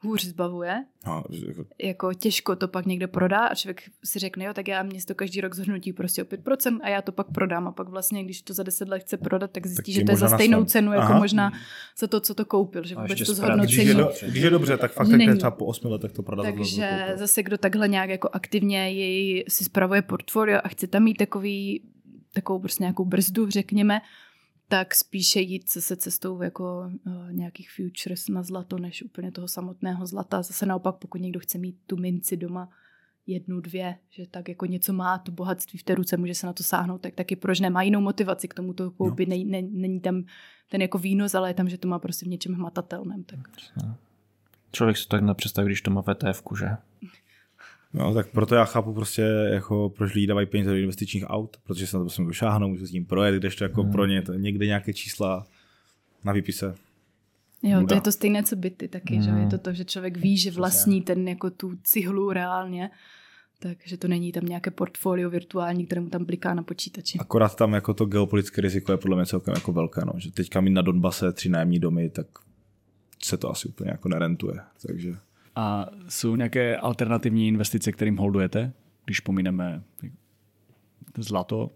hůř zbavuje, No, jako, jako těžko to pak někde prodá a člověk si řekne, jo, tak já mě to každý rok zhodnotí prostě o 5% a já to pak prodám a pak vlastně, když to za 10 let chce prodat, tak zjistí, Tak že to je za stejnou nasran- cenu, jako Aha. možná za to, co to koupil, že vůbec to správně, když, je zhodnocení. do, když je dobře, tak fakt tak třeba po 8 letech to prodat. Takže zase kdo takhle nějak jako aktivně jej si spravuje portfolio a chce tam mít takový, takovou prostě nějakou brzdu, řekněme, tak spíše jít zase cestou jako uh, nějakých futures na zlato, než úplně toho samotného zlata. Zase naopak, pokud někdo chce mít tu minci doma, jednu, dvě, že tak jako něco má, to bohatství v té ruce, může se na to sáhnout, tak taky proč nemá jinou motivaci k tomu to koupit, no. není, není, není tam ten jako výnos, ale je tam, že to má prostě v něčem hmatatelném. Tak. Člověk si to tak nepředstaví, když to má VTF, že? No, tak proto já chápu prostě, jako, proč lidi dávají peníze do investičních aut, protože se na to prostě můžu šáhnout, můžu s tím projet, když to jako hmm. pro ně to někde nějaké čísla na výpise. Jo, Nuda. to je to stejné, co byty taky, mm. že jo? je to to, že člověk ví, že vlastní ten jako tu cihlu reálně, takže to není tam nějaké portfolio virtuální, které mu tam bliká na počítači. Akorát tam jako to geopolitické riziko je podle mě celkem jako velké, no. že teďka mít na Donbase tři nájemní domy, tak se to asi úplně jako nerentuje. Takže A jsou nějaké alternativní investice, kterým holdujete, když pomineme zlato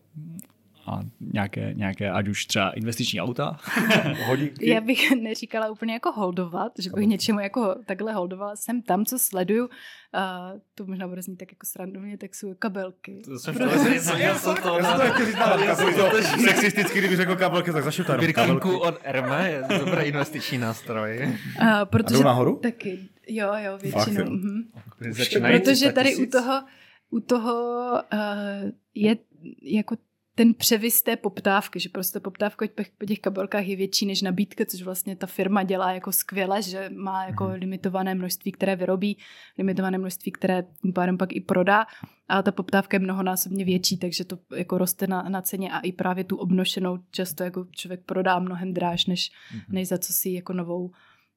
a nějaké, nějaké ať už třeba investiční auta? hodinky. Já bych neříkala úplně jako holdovat, že bych něčemu jako takhle holdovala. Jsem tam, co sleduju, uh, to možná bude znít tak jako srandovně, tak jsou kabelky. To jsem to Já to chtěl říct na kabelky. Sexisticky, kdyby řekl kabelky, tak zašel tam Birkinku od Erme je dobrý investiční nástroj. Uh, protože jdou nahoru? Taky, jo, jo, většinou. mhm. Protože tady u toho, u toho uh, je jako ten převis té poptávky, že prostě poptávka po těch- kabelkách je větší než nabídka, což vlastně ta firma dělá jako skvěle, že má jako Mhm. limitované množství, které vyrobí, limitované množství, které tím pádem pak i prodá, ale ta poptávka je mnohonásobně větší, takže to jako roste na, na ceně a i právě tu obnošenou často jako člověk prodá mnohem dráž, než, než za co si jako novou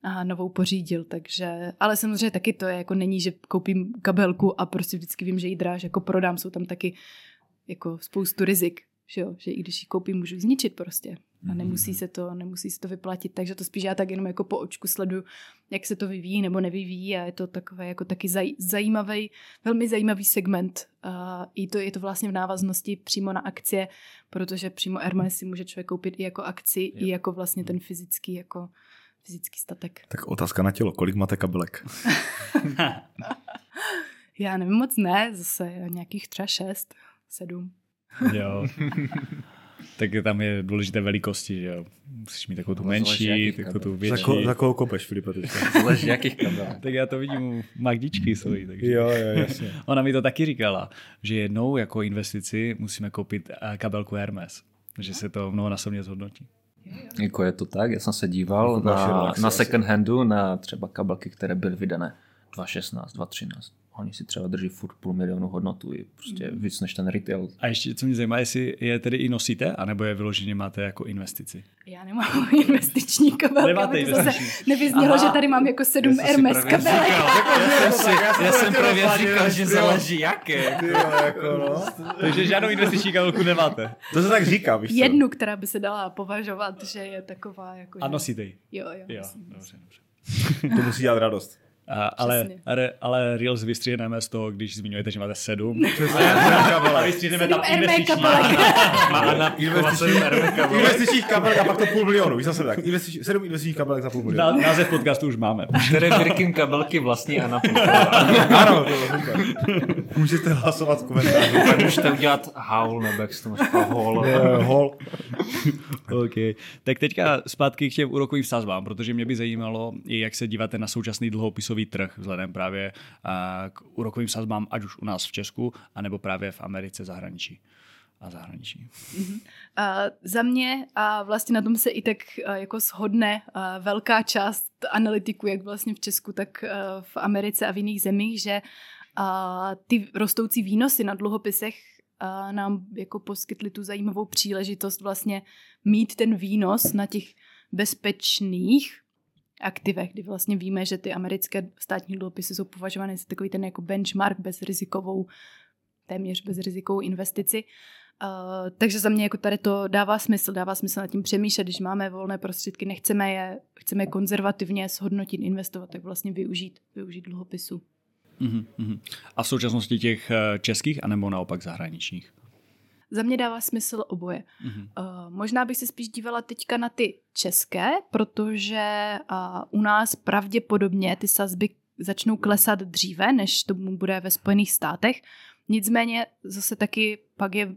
a novou pořídil, takže, ale samozřejmě taky to je, jako není, že koupím kabelku a prostě vždycky vím, že ji dráž jako prodám, jsou tam taky jako spoustu rizik, že jo, že i když ji koupím, můžu zničit prostě. A nemusí se to, nemusí se to vyplatit, takže to spíš já tak jenom jako po očku sleduju, jak se to vyvíjí nebo nevyvíjí a je to takové jako taky zaj, zajímavý, velmi zajímavý segment. A i to je to vlastně v návaznosti přímo na akcie, protože přímo Hermes si může člověk koupit i jako akci, i jako vlastně ten fyzický jako fyzický statek. Tak otázka na tělo, kolik máte kabelek? Já nevím moc ne, zase nějakých třeba šest, sedm. jo. tak tam je důležité velikosti, že jo. Musíš mít takovou tu No, menší, takovou tu kabelů. Za, větší. ko, za koho kopeš, Filipe? teďka? Záleží jakých kabel. Tak já to vidím u Magdičky svojí, takže. jo, jo, jasně. Ona mi to taky říkala, že jednou jako investici musíme koupit eh, kabelku Hermes, že se to mnohonásobně zhodnotí. Jako je to tak, já jsem se díval Jako na, na second handu na třeba kabelky, které byly vydané 2.16, 2.13. Oni si třeba drží furt půl milionu hodnotu, i prostě Mm. víc než ten retail. A ještě, co mě zajímá, jestli je tedy i nosíte, anebo je vyloženě máte jako investici. Já nemám investiční kabelky, Nemáte aby to zase investiční. nevyznělo, Aha. že tady mám jako sedm Hermes kabelek. já jsem, já jsem právě říkal, že záleží jaké. Jako no. Takže žádnou investiční kabelku nemáte. To se tak říká, víš? Jednu, která by se dala považovat, že je taková jako... A nosíte ji. Jo, jo. Jo, dobře, dobře. To musí dělat radost. A, ale, ale, ale Reels vystřihneme z toho, když zmiňujete, že máte sedm. A vystřihneme tam investiční. kabelek. Má kabelek. Investičních kabelek a pak to půl milionu, víš zase tak. Investič, sedm investičních kabelek za půl milionu. Ná- Název podcastu už máme. Které Birkin kabelky vlastní Anna. Ano, to bylo super. Můžete hlasovat v komentáři. Můžete udělat howl, nebo jak se to hall. Eh, Hol. OK. Tak teďka zpátky k těm úrokovým sazbám, protože mě by zajímalo, jak se díváte na současný dluhopisový trh vzhledem právě k úrokovým sazbám, ať už u nás v Česku, anebo právě v Americe zahraničí a zahraničí. A za mě a vlastně na tom se i tak jako shodne velká část analytiků, jak vlastně v Česku, tak v Americe a v jiných zemích, že A ty rostoucí výnosy na dluhopisech a nám jako poskytly tu zajímavou příležitost vlastně mít ten výnos na těch bezpečných aktivech, kdy vlastně víme, že ty americké státní dluhopisy jsou považovány za takový ten jako benchmark bezrizikovou, téměř bezrizikovou investici. Uh, takže za mě jako tady to dává smysl, dává smysl nad tím přemýšlet, když máme volné prostředky, nechceme je, chceme konzervativně shodnotit, investovat, tak vlastně využít, využít dluhopisu. Uh-huh. A v současnosti těch eh, českých, anebo naopak zahraničních? Za mě dává smysl oboje. Uh, možná bych se spíš dívala teďka na ty české, protože uh, u nás pravděpodobně ty sazby začnou klesat dříve, než tomu bude ve Spojených státech. Nicméně zase taky pak je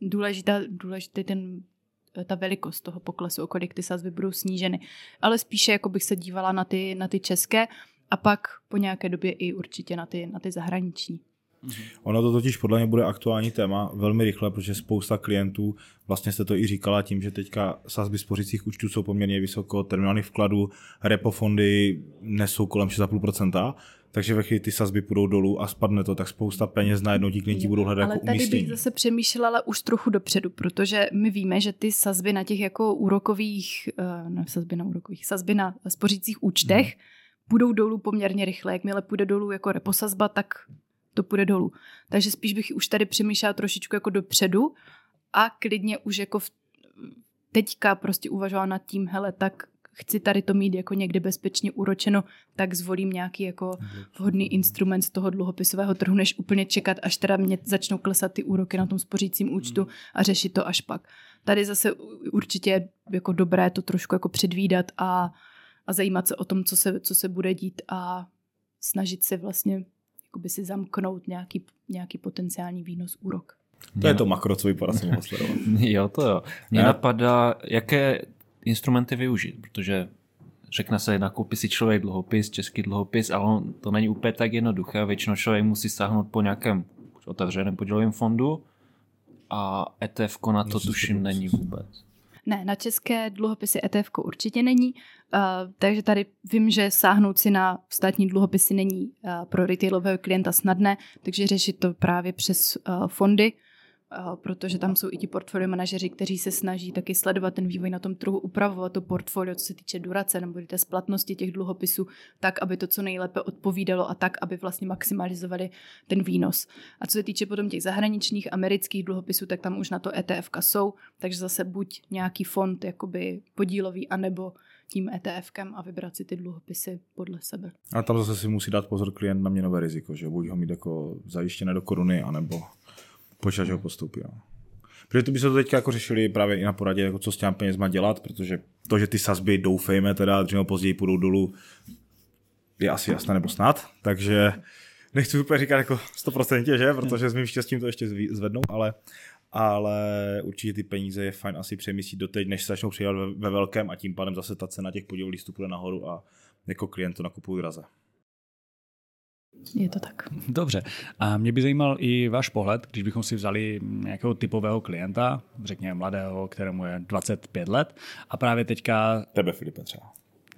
důležitá, důležitý ten ta velikost toho poklesu, o kolik ty sazby budou sníženy. Ale spíše jako bych se dívala na ty, na ty české a pak po nějaké době i určitě na ty, na ty zahraniční. Mhm. Ono to totiž podle mě bude aktuální téma velmi rychle, protože spousta klientů, vlastně jste to i říkala tím, že teďka sazby spořících účtů jsou poměrně vysoko, terminály vkladu, repo fondy nesou kolem 6,5%, takže ve chvíli ty sazby půjdou dolů a spadne to, tak spousta peněz najednou ti klienti budou hledat ale jako tady umístění. bych zase přemýšlela už trochu dopředu, protože my víme, že ty sazby na těch jako úrokových, eh, ne sazby na úrokových, sazby na spořících účtech hmm. Půjdou dolů poměrně rychle. Jakmile půjde dolů jako reposazba, tak to půjde dolů. Takže spíš bych už tady přemýšlela trošičku jako dopředu a klidně už jako v, teďka prostě uvažovala nad tím, hele, tak chci tady to mít jako někde bezpečně uročeno, tak zvolím nějaký jako vhodný instrument z toho dluhopisového trhu, než úplně čekat, až teda mě začnou klesat ty úroky na tom spořícím účtu a řešit to až pak. Tady zase určitě je jako dobré to trošku jako předvídat a, a zajímat se o tom, co se, co se bude dít a snažit se vlastně jakoby si zamknout nějaký, nějaký potenciální výnos úrok. To je to makro, co vypadá se Jo, to jo. Mě napadá, jaké instrumenty využít, protože řekne se, nakoupí si člověk dluhopis, český dluhopis, ale on, to není úplně tak jednoduché. Většinou člověk musí sáhnout po nějakém otevřeném podílovém fondu a ETF na to tuším není vůbec. Ne, na české dluhopisy ETF určitě není, uh, takže tady vím, že sáhnout si na státní dluhopisy není uh, pro retailového klienta snadné, takže řešit to právě přes uh, fondy, protože tam jsou i ti portfolio manažeři, kteří se snaží taky sledovat ten vývoj na tom trhu, upravovat to portfolio, co se týče durace nebo té splatnosti těch dluhopisů, tak, aby to co nejlépe odpovídalo a tak, aby vlastně maximalizovali ten výnos. A co se týče potom těch zahraničních amerických dluhopisů, tak tam už na to ETF jsou, takže zase buď nějaký fond jakoby podílový, anebo tím ETFkem a vybrat si ty dluhopisy podle sebe. A tam zase si musí dát pozor klient na měnové riziko, že buď ho mít jako zajištěné do koruny, anebo počítat, že ho postoupí. No. Protože to by se to teďka jako řešili právě i na poradě, jako co s těmi penězma dělat, protože to, že ty sazby doufejme teda dříve později půjdou dolů, je asi jasné nebo snad, takže nechci úplně říkat jako 100%, že, protože s mým štěstím to ještě zvednou, ale, ale určitě ty peníze je fajn asi přemyslit doteď, než se začnou přijímat ve, ve velkém a tím pádem zase ta cena těch podílů listů půjde nahoru a jako klient to nakupují draze. Je to tak. Dobře. A mě by zajímal i váš pohled, když bychom si vzali nějakého typového klienta, řekněme mladého, kterému je 25 let a právě teďka... Tebe, Filipe, třeba.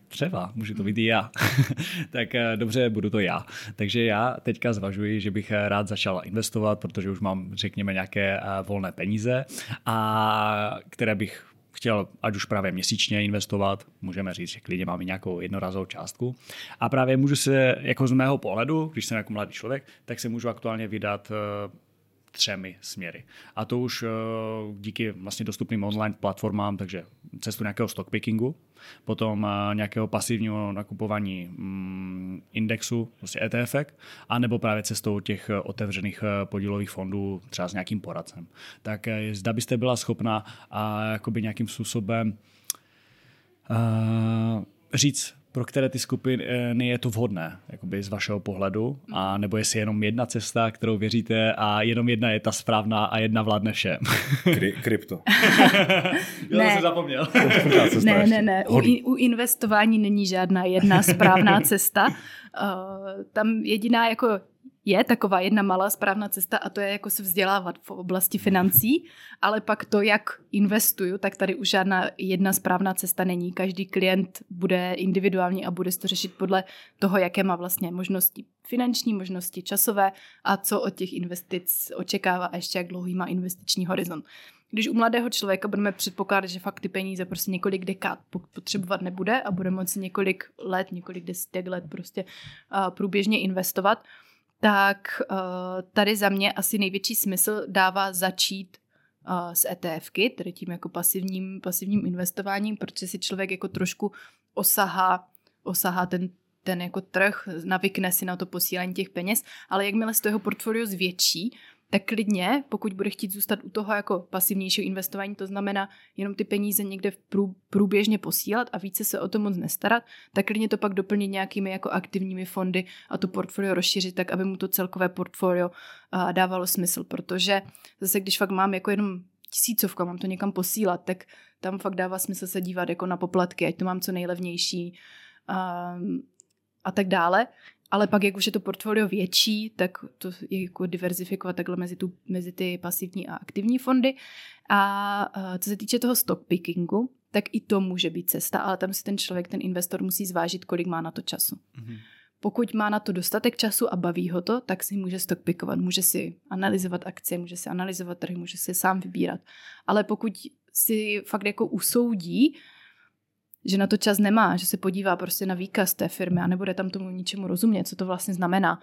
Třeba, může to být i já. tak eh, dobře, budu to já. Takže já teďka zvažuji, že bych rád začal investovat, protože už mám, řekněme, nějaké eh, volné peníze, a které bych chtěl ať už právě měsíčně investovat, můžeme říct, že klidně máme nějakou jednorazovou částku. A právě můžu se, jako z mého pohledu, když jsem jako mladý člověk, tak se můžu aktuálně vydat eh, třemi směry. A to už eh, díky vlastně dostupným online platformám, takže cestu nějakého stockpickingu, potom eh, nějakého pasivního nakupování mm, indexu, prostě ETF, a nebo právě cestou těch eh, otevřených podílových fondů, třeba s nějakým poradcem. Tak zda byste byla schopna a jakoby nějakým způsobem uh, říct, pro které ty skupiny je to vhodné, jakoby z vašeho pohledu, a nebo jestli jenom jedna cesta, kterou věříte a jenom jedna je ta správná a jedna vládne všem. Kry, krypto. Já jsem zapomněl. ne, ne, ne. U, u investování není žádná jedna správná cesta. Uh, tam jediná jako je taková jedna malá správná cesta a to je jako se vzdělávat v oblasti financí, ale pak to, jak investuju, tak tady už žádná jedna správná cesta není. Každý klient bude individuální a bude to řešit podle toho, jaké má vlastně možnosti finanční, možnosti časové a co od těch investic očekává a ještě jak dlouhý má investiční horizont. Když u mladého člověka budeme předpokládat, že fakt ty peníze prostě několik dekád potřebovat nebude a bude moci několik let, několik desítek let prostě průběžně investovat, tak uh, tady za mě asi největší smysl dává začít uh, s ETFky, tedy tím jako pasivním, pasivním investováním, protože si člověk jako trošku osahá, osahá ten, ten jako trh, navykne si na to posílání těch peněz, ale jakmile se to jeho portfolio zvětší, tak klidně, pokud bude chtít zůstat u toho jako pasivnějšího investování, to znamená jenom ty peníze někde v prů, průběžně posílat a více se o to moc nestarat, tak klidně to pak doplnit nějakými jako aktivními fondy a to portfolio rozšířit tak, aby mu to celkové portfolio dávalo smysl, protože zase když fakt mám jako jenom tisícovku, mám to někam posílat, tak tam fakt dává smysl se dívat jako na poplatky, ať to mám co nejlevnější um, a tak dále. Ale pak, jak už je to portfolio větší, tak to je jako diverzifikovat takhle mezi, tu, mezi ty pasivní a aktivní fondy. A co se týče toho stock pickingu, tak i to může být cesta, ale tam si ten člověk, ten investor musí zvážit, kolik má na to času. Mm-hmm. Pokud má na to dostatek času a baví ho to, tak si může stockpikovat, může si analyzovat akcie, může si analyzovat trhy, může si sám vybírat. Ale pokud si fakt jako usoudí, že na to čas nemá, že se podívá prostě na výkaz té firmy a nebude tam tomu ničemu rozumět, co to vlastně znamená,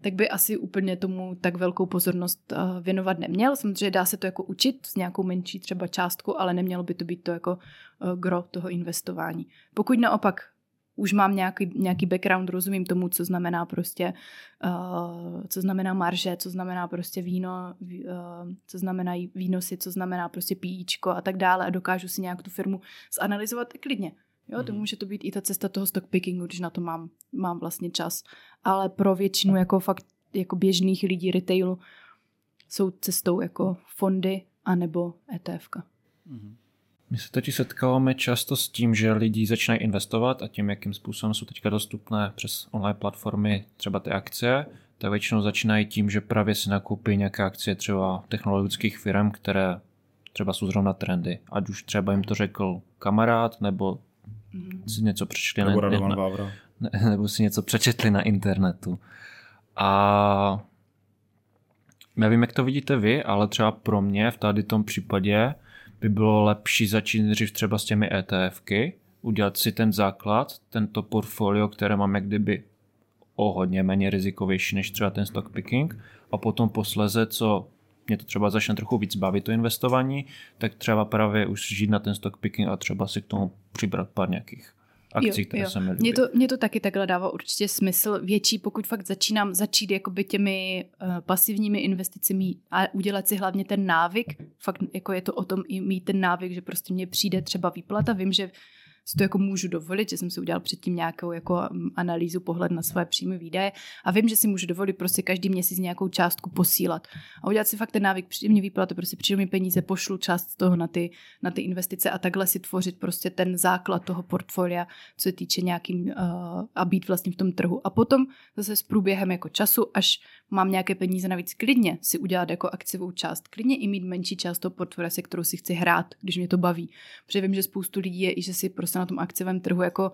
tak by asi úplně tomu tak velkou pozornost eh, věnovat neměl. Samozřejmě dá se to jako učit s nějakou menší třeba částku, ale nemělo by to být to jako eh, gro toho investování. Pokud naopak už mám nějaký, nějaký background, rozumím tomu, co znamená prostě, uh, co znamená marže, co znamená prostě víno, uh, co znamená výnosy, co znamená prostě píčko a tak dále a dokážu si nějak tu firmu zanalizovat klidně. Jo, to mhm. může to být i ta cesta toho stockpickingu, když na to mám, mám vlastně čas. Ale pro většinu jako fakt jako běžných lidí retailu jsou cestou jako fondy anebo ETF. Mm-hmm. My se totiž setkáváme často s tím, že lidi začínají investovat a tím, jakým způsobem jsou teďka dostupné přes online platformy třeba ty akcie, tak většinou začínají tím, že právě si nakoupí nějaké akcie třeba technologických firm, které třeba jsou zrovna trendy. Ať už třeba jim to řekl kamarád, nebo si něco přečetli nebo na, na, ne, nebo si něco přečetli na internetu. A nevím, jak to vidíte vy, ale třeba pro mě v tady tom případě by bylo lepší začít dřív třeba s těmi ETFky, udělat si ten základ, tento portfolio, které mám jak kdyby o hodně méně rizikovější než třeba ten stock picking a potom posleze, co mě to třeba začne trochu víc bavit to investování, tak třeba právě už žít na ten stock picking a třeba si k tomu přibrat pár nějakých akcí, jo, které jo. se mi líbí. Mně to, mě to taky takhle dává určitě smysl větší, pokud fakt začínám začít jakoby těmi uh, pasivními investicemi a udělat si hlavně ten návyk. Fakt jako je to o tom i mít ten návyk, že prostě mně přijde třeba výplata, vím, že si to jako můžu dovolit, že jsem si udělal předtím nějakou jako mm, analýzu, pohled na své příjmy výdaje a vím, že si můžu dovolit prostě každý měsíc nějakou částku posílat a udělat si fakt ten návyk, přijde mě výplata, prostě přijde mi peníze, pošlu část toho na ty, na ty investice a takhle si tvořit prostě ten základ toho portfolia, co se týče nějakým uh, a být vlastně v tom trhu. A potom zase s průběhem jako času, až mám nějaké peníze navíc klidně si udělat jako akciovou část, klidně i mít menší část toho portfolia, se kterou si chci hrát, když mě to baví. Protože vím, že spoustu lidí je i, že si prostě na tom akciovém trhu jako,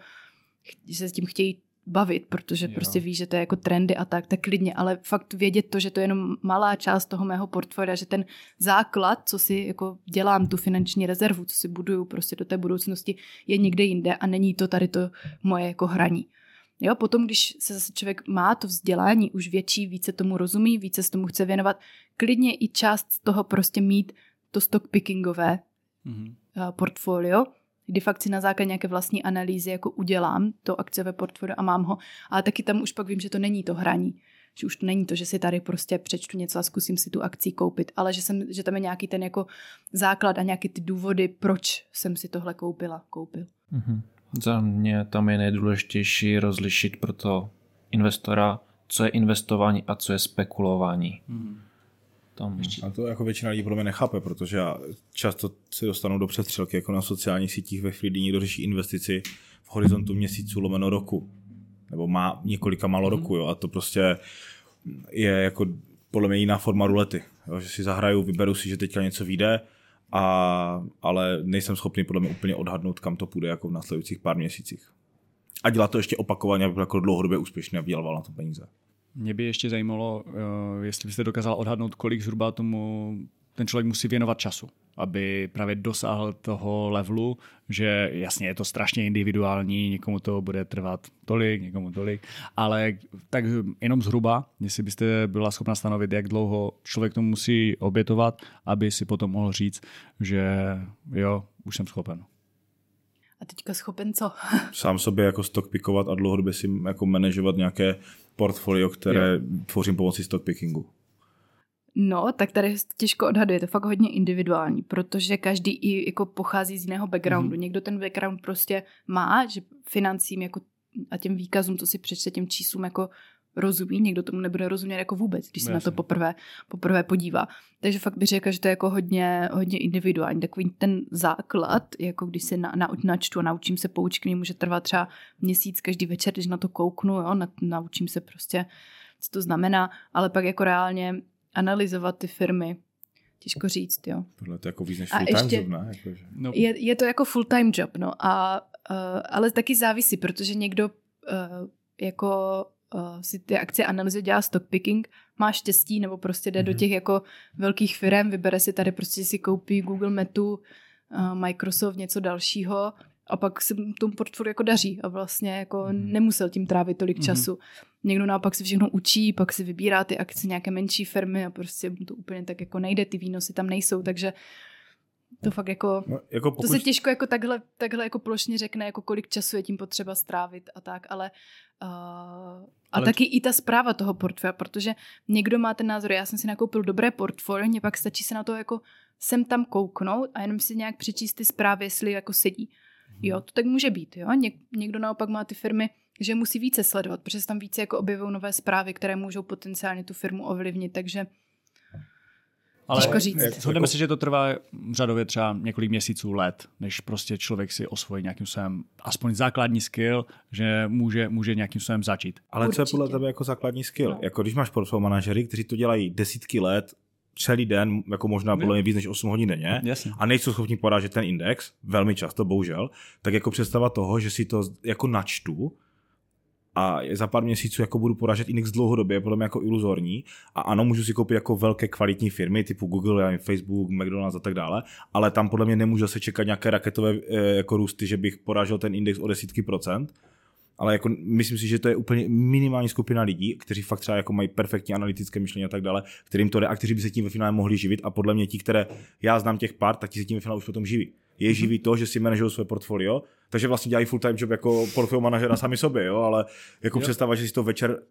že se s tím chtějí bavit, protože jo. prostě ví, že to je jako trendy a tak, tak klidně, ale fakt vědět to, že to je jenom malá část toho mého portfolia, že ten základ, co si jako dělám, tu finanční rezervu, co si buduju prostě do té budoucnosti, je někde jinde a není to tady to moje jako hraní. Jo, potom, když se zase člověk má to vzdělání už větší, více tomu rozumí, více se tomu chce věnovat, klidně i část z toho prostě mít to stock pickingové mm-hmm. portfolio, kdy fakt si na základě nějaké vlastní analýzy jako udělám to akciové portfolio a mám ho, ale taky tam už pak vím, že to není to hraní, že už to není to, že si tady prostě přečtu něco a zkusím si tu akci koupit, ale že, jsem, že tam je nějaký ten jako základ a nějaké ty důvody, proč jsem si tohle koupila, koupil. Mm-hmm. Za mě tam je nejdůležitější rozlišit pro to investora, co je investování a co je spekulování. Mm. Tam... A to jako většina lidí podle mě nechápe, protože já často se dostanu do přestřelky jako na sociálních sítích ve chvíli, kdy někdo řeší investici v horizontu měsíců lomeno roku. Nebo má několika málo mm. roku, jo, a to prostě je jako podle mě jiná forma rulety. Jo, že si zahraju, vyberu si, že teďka něco vyjde, a, ale nejsem schopný podle mě úplně odhadnout, kam to půjde jako v následujících pár měsících. A dělat to ještě opakovaně, aby byl jako dlouhodobě úspěšný a vydělával na to peníze. Mě by ještě zajímalo, eh, jestli byste dokázal odhadnout, kolik zhruba tomu ten člověk musí věnovat času, aby právě dosáhl toho levelu, že jasně je to strašně individuální, někomu to bude trvat tolik, někomu tolik, ale tak jenom zhruba, jestli byste byla schopna stanovit, jak dlouho člověk to musí obětovat, aby si potom mohl říct, že jo, už jsem schopen. A teďka schopen co? Sám sobě jako stockpikovat a dlouhodobě si jako manažovat nějaké portfolio, které jo. tvořím pomocí stockpickingu. No, tak tady těžko odhaduje, to fakt hodně individuální, protože každý i jako pochází z jiného backgroundu. Mm-hmm. Někdo ten background prostě má, že financím jako a těm výkazům, co si přečte těm číslům jako rozumí, někdo tomu nebude rozumět jako vůbec, když se Jasně. na to poprvé, poprvé podívá. Takže fakt bych řekla, že to je jako hodně, hodně individuální. Takový ten základ, jako když se na, na, načtu a naučím se poučky, může trvat třeba měsíc každý večer, když na to kouknu, jo, na, naučím se prostě, co to znamená, ale pak jako reálně analyzovat ty firmy, těžko říct, jo. Tohle to jako víc než full time job, ne? Jako, že... no. je, je to jako full time job, no, a, uh, ale taky závisí, protože někdo uh, jako uh, si ty akcie analyzuje, dělá stock picking, má štěstí nebo prostě jde mm-hmm. do mhm. těch jako velkých firm, vybere si tady prostě si koupí Google Metu, uh, Microsoft, něco dalšího a pak se tomu portfoliu jako daří a vlastně jako mm. nemusel tím trávit tolik mm. času. Někdo naopak si všechno učí, pak si vybírá ty akce nějaké menší firmy a prostě mu to úplně tak jako nejde, ty výnosy tam nejsou, takže to fakt jako, no, jako pokud... to se těžko jako takhle, takhle jako plošně řekne, jako kolik času je tím potřeba strávit a tak, ale uh, a ale... taky i ta zpráva toho portfolia, protože někdo má ten názor, já jsem si nakoupil dobré portfolio, mě pak stačí se na to jako sem tam kouknout a jenom si nějak přečíst ty zprávy, jestli jako sedí. Jo, to tak může být. Jo? Něk, někdo naopak má ty firmy, že musí více sledovat, protože se tam více jako objevují nové zprávy, které můžou potenciálně tu firmu ovlivnit, takže ale Těžko říct. Shodneme jako... si, že to trvá řadově třeba několik měsíců, let, než prostě člověk si osvojí nějakým způsobem aspoň základní skill, že může, může nějakým způsobem začít. Ale Určitě. co je podle tebe jako základní skill? No. Jako když máš portfolio manažery, kteří to dělají desítky let, celý den, jako možná podle mě víc než 8 hodin denně, Jasně. a nejsou schopni porážet ten index, velmi často, bohužel, tak jako představa toho, že si to jako načtu, a za pár měsíců jako budu poražet index dlouhodobě, podle mě jako iluzorní. A ano, můžu si koupit jako velké kvalitní firmy typu Google, Facebook, McDonald's a tak dále, ale tam podle mě nemůžu se čekat nějaké raketové eh, jako růsty, že bych porážel ten index o desítky procent ale jako myslím si, že to je úplně minimální skupina lidí, kteří fakt třeba jako mají perfektní analytické myšlení a tak dále, kterým to jde a kteří by se tím ve finále mohli živit a podle mě ti, které já znám těch pár, tak ti se tím ve finále už potom živí. Je mm-hmm. živí to, že si manažují své portfolio, takže vlastně dělají full time job jako portfolio manažera sami sobě, jo, ale jako jo. představa, že si to večer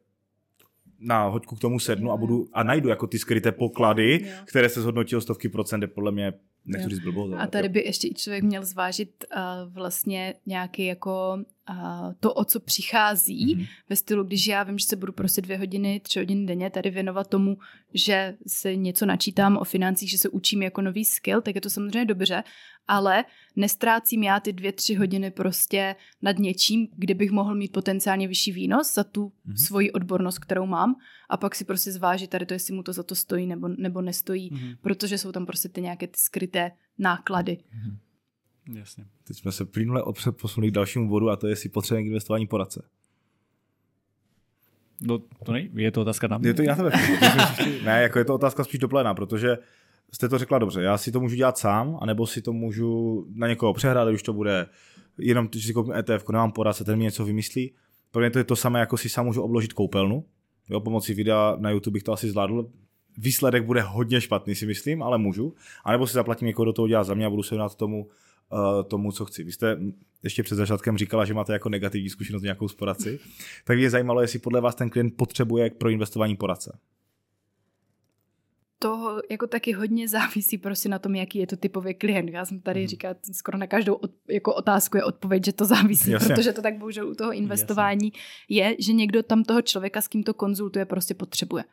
na hoďku k tomu sednu a budu a najdu jako ty skryté poklady, jo. které se zhodnotí o stovky procent, je podle mě nechci říct blbost. A tady by ještě i člověk měl zvážit uh, vlastně nějaký jako uh, to, o co přichází mm-hmm. ve stylu, když já vím, že se budu prostě dvě hodiny, tři hodiny denně tady věnovat tomu, že se něco načítám o financích, že se učím jako nový skill, tak je to samozřejmě dobře, ale nestrácím já ty dvě, tři hodiny prostě nad něčím, kde bych mohl mít potenciálně vyšší výnos za tu mm-hmm. svoji odbornost, kterou mám a pak si prostě zvážit tady to, jestli mu to za to stojí nebo, nebo nestojí, mm-hmm. protože jsou tam prostě ty nějaké ty skryté náklady. Mm-hmm. Jasně. Teď jsme se plynule posunuli k dalšímu bodu a to je, jestli potřebujeme investování poradce. No, to nej, je to otázka na mě. Je to na tebe. ne, jako je to otázka spíš do pléna, protože jste to řekla dobře. Já si to můžu dělat sám, anebo si to můžu na někoho přehrát, už to bude jenom, že si koupím ETF, nemám poradce, ten mi něco vymyslí. Pro mě to je to samé, jako si sám můžu obložit koupelnu. Jo, pomocí videa na YouTube bych to asi zvládl. Výsledek bude hodně špatný, si myslím, ale můžu. A nebo si zaplatím někoho do toho dělat za mě a budu se věnovat tomu, uh, tomu, co chci. Vy jste ještě před začátkem říkala, že máte jako negativní zkušenost nějakou s poradci. tak mě zajímalo, jestli podle vás ten klient potřebuje pro investování poradce to jako taky hodně závisí prostě na tom, jaký je to typový klient. Já jsem tady hmm. říkal, skoro na každou od, jako otázku je odpověď, že to závisí, Jasně. protože to tak bohužel u toho investování Jasně. je, že někdo tam toho člověka, s kým to konzultuje, prostě potřebuje.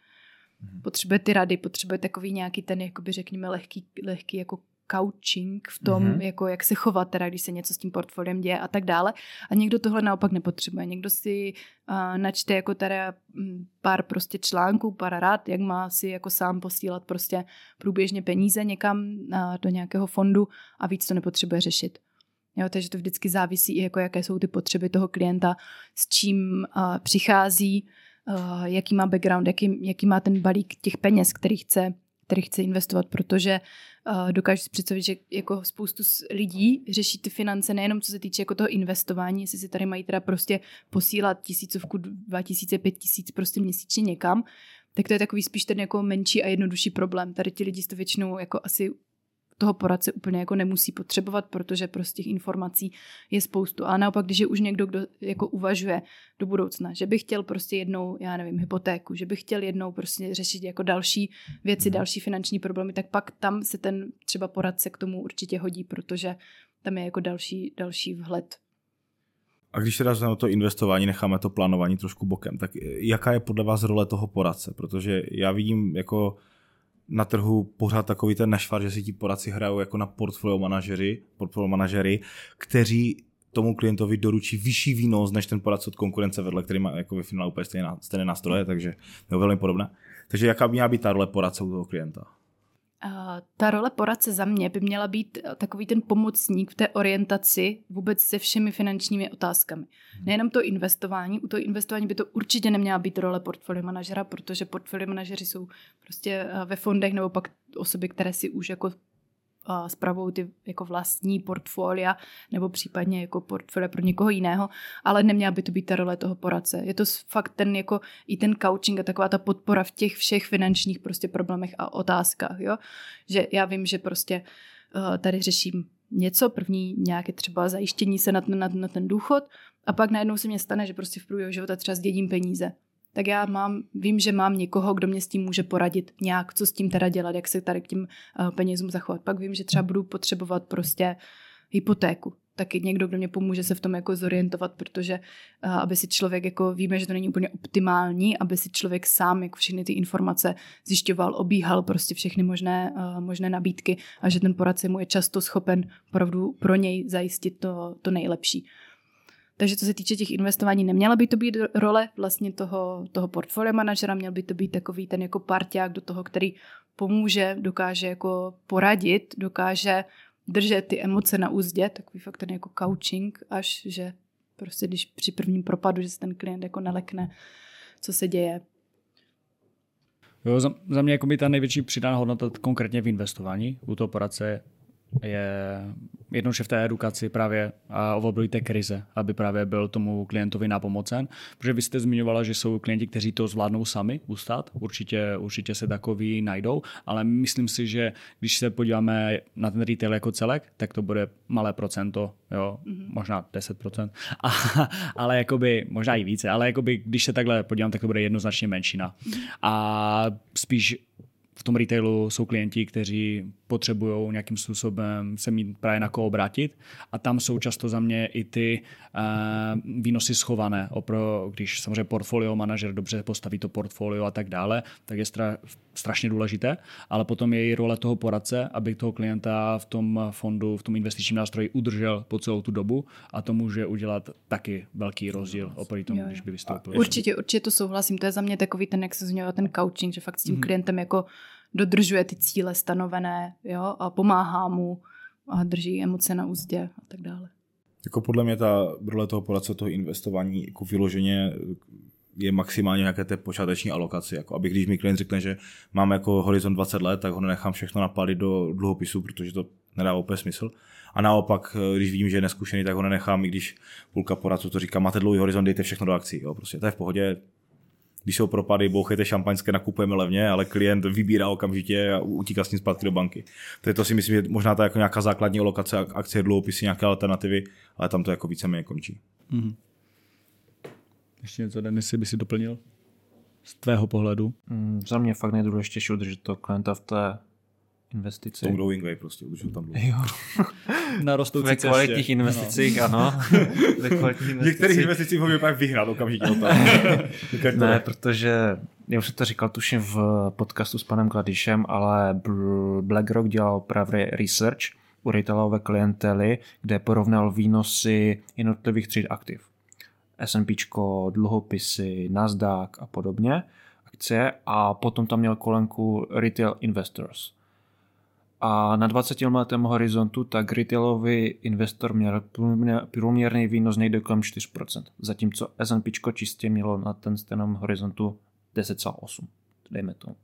Hmm. Potřebuje ty rady, potřebuje takový nějaký ten, jakoby řekněme, lehký, lehký jako coaching v tom, mm-hmm. jako jak se chovat, teda, když se něco s tím portfoliem děje a tak dále. A někdo tohle naopak nepotřebuje. Někdo si uh, načte jako teda mm, pár prostě článků, pár rád, jak má si jako sám posílat prostě průběžně peníze někam uh, do nějakého fondu a víc to nepotřebuje řešit. Jo, takže to vždycky závisí i jako jaké jsou ty potřeby toho klienta, s čím uh, přichází, uh, jaký má background, jaký, jaký má ten balík těch peněz, který chce, který chce investovat, protože uh, dokážu si představit, že jako spoustu lidí řeší ty finance nejenom co se týče jako toho investování, jestli si tady mají teda prostě posílat tisícovku, dva tisíce, pět tisíc prostě měsíčně někam, tak to je takový spíš ten jako menší a jednodušší problém. Tady ti lidi to většinou jako asi toho poradce úplně jako nemusí potřebovat, protože prostě těch informací je spoustu. Ale naopak, když je už někdo, kdo jako uvažuje do budoucna, že by chtěl prostě jednou, já nevím, hypotéku, že by chtěl jednou prostě řešit jako další věci, další finanční problémy, tak pak tam se ten třeba poradce k tomu určitě hodí, protože tam je jako další, další vhled a když teda na to investování, necháme to plánování trošku bokem, tak jaká je podle vás role toho poradce? Protože já vidím jako na trhu pořád takový ten nešvar, že si ti poradci hrajou jako na portfolio manažery, portfolio manažery, kteří tomu klientovi doručí vyšší výnos než ten poradce od konkurence vedle, který má jako ve finále úplně stejné, stejné nástroje, takže je velmi podobné. Takže jaká měla být ta role poradce u toho klienta? Ta role poradce za mě by měla být eh, takový ten pomocník v té orientaci vůbec se všemi finančními otázkami. Nejenom to investování, u toho investování by to určitě neměla být role portfolio manažera, protože portfolio manažeři jsou prostě eh, ve fondech nebo pak osoby, které si už jako spravují ty jako vlastní portfolia nebo případně jako portfolia pro někoho jiného, ale neměla by to být ta role toho poradce. Je to fakt ten jako i ten coaching a taková ta podpora v těch všech finančních prostě problémech a otázkách, jo? Že já vím, že prostě uh, tady řeším něco, první nějaké třeba zajištění se na ten, na, na ten důchod a pak najednou se mě stane, že prostě v průběhu života třeba zdědím peníze tak já mám, vím, že mám někoho, kdo mě s tím může poradit nějak, co s tím teda dělat, jak se tady k tím uh, penězům zachovat. Pak vím, že třeba budu potřebovat prostě hypotéku. Taky někdo, kdo mě pomůže se v tom jako zorientovat, protože uh, aby si člověk, jako víme, že to není úplně optimální, aby si člověk sám jako všechny ty informace zjišťoval, obíhal prostě všechny možné, uh, možné nabídky a že ten poradce mu je často schopen opravdu pro něj zajistit to, to nejlepší. Takže co se týče těch investování, neměla by to být role vlastně toho, toho portfolio manažera, měl by to být takový ten jako parťák do toho, který pomůže, dokáže jako poradit, dokáže držet ty emoce na úzdě, takový fakt ten jako coaching, až že prostě když při prvním propadu, že se ten klient jako nelekne, co se děje. Jo, za, za mě jako by ta největší přidaná hodnota konkrétně v investování u toho poradce je jednoduše v té edukaci právě období té krize, aby právě byl tomu klientovi napomocen. Protože vy jste zmiňovala, že jsou klienti, kteří to zvládnou sami ustát, určitě, určitě se takový najdou, ale myslím si, že když se podíváme na ten retail jako celek, tak to bude malé procento, jo, mm-hmm. možná 10%, a, ale jakoby, možná i více, ale jakoby, když se takhle podívám, tak to bude jednoznačně menšina. Mm-hmm. A spíš v tom retailu jsou klienti, kteří potřebují nějakým způsobem se mít právě na koho obrátit a tam jsou často za mě i ty uh, výnosy schované. Opro, když samozřejmě portfolio manažer dobře postaví to portfolio a tak dále, tak je stra, strašně důležité, ale potom je i role toho poradce, aby toho klienta v tom fondu, v tom investičním nástroji udržel po celou tu dobu a to může udělat taky velký rozdíl oproti tomu, jo, jo. když by vystoupil. Určitě, určitě to souhlasím. To je za mě takový ten, jak se zmiňoval, ten coaching, že fakt s tím mm-hmm. klientem jako dodržuje ty cíle stanovené jo, a pomáhá mu a drží emoce na úzdě a tak dále. Jako podle mě ta role toho poradce, toho investování jako vyloženě je maximálně nějaké té počáteční alokaci. Jako aby když mi klient řekne, že mám jako horizont 20 let, tak ho nechám všechno napalit do dluhopisu, protože to nedá úplně smysl. A naopak, když vidím, že je neskušený, tak ho nenechám, i když půlka poradců to říká, máte dlouhý horizont, dejte všechno do akcí. Jo. Prostě to je v pohodě, když jsou propady, bouchejte šampaňské, nakupujeme levně, ale klient vybírá okamžitě a utíká s ním zpátky do banky. je to si myslím, že možná ta jako nějaká základní alokace akcie, dluhopisy, nějaké alternativy, ale tam to jako víceméně končí. Mm-hmm. Ještě něco, Denis, by si doplnil? Z tvého pohledu? Mm, za mě fakt nejdůležitější udržet to klienta v té investici. Tom Growing Way prostě, udržel tam dlouho. Jo. Na rostoucí Ve cestě. kvalitních investicích, ano. Ve kvalitních V některých investicích mohli úplně vyhrát okamžitě tam. Ne, protože já už jsem to říkal tuším v podcastu s panem Kladišem, ale Bl- BlackRock dělal právě research u retailové klientely, kde porovnal výnosy jednotlivých tříd aktiv. S&P, dluhopisy, Nasdaq a podobně, akcie a potom tam měl kolenku Retail Investors. A na 20 letém horizontu tak retailový investor měl průměr- průměrný výnos nejde kolem 4%, zatímco S&P čistě mělo na ten stejném horizontu 10,8, dejme tomu.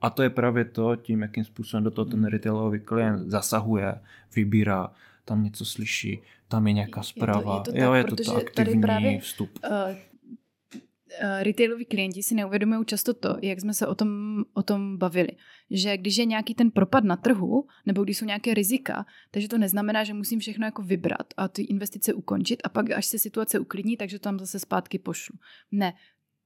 A to je právě to, tím, jakým způsobem do toho ten retailový klient zasahuje, vybírá, tam něco slyší, tam je nějaká Je to- zpráva. je to tak, jo, je to protože to tady aktivní právě, vstup. Uh, retailoví klienti si neuvědomují často to, jak jsme se o tom, o tom bavili, že když je nějaký ten propad na trhu, nebo když jsou nějaké rizika, takže to neznamená, že musím všechno jako vybrat a ty investice ukončit a pak, až se situace uklidní, takže tam zase zpátky pošlu. Ne,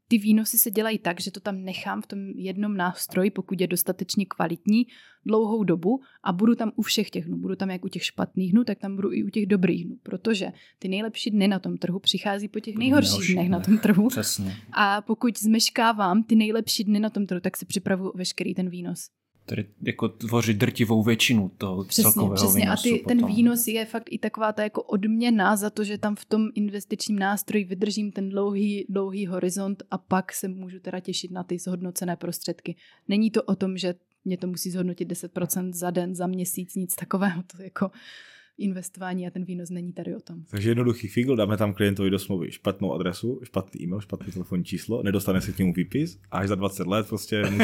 ty výnosy se dělají tak, že to tam nechám v tom jednom nástroji, pokud je dostatečně kvalitní, dlouhou dobu a budu tam u všech těch dnů. Budu tam jak u těch špatných dnů, tak tam budu i u těch dobrých dnů, protože ty nejlepší dny na tom trhu přichází po těch nejhorších dnech na tom trhu. Přesně. A pokud zmeškávám ty nejlepší dny na tom trhu, tak si připravuju o veškerý ten výnos. Tedy jako tvoří drtivou většinu toho Přesně, celkového přesně. A výnosu ty, ten potom. výnos je fakt i taková ta jako odměna za to, že tam v tom investičním nástroji vydržím ten dlouhý, dlouhý horizont a pak se můžu teda těšit na ty zhodnocené prostředky. Není to o tom, že mě to musí zhodnotit 10% za den, za měsíc, nic takového. To jako investování a ten výnos není tady o tom. Takže jednoduchý figl, dáme tam klientovi do smlouvy špatnou adresu, špatný e-mail, špatný telefonní číslo, nedostane se k němu výpis a až za 20 let prostě mu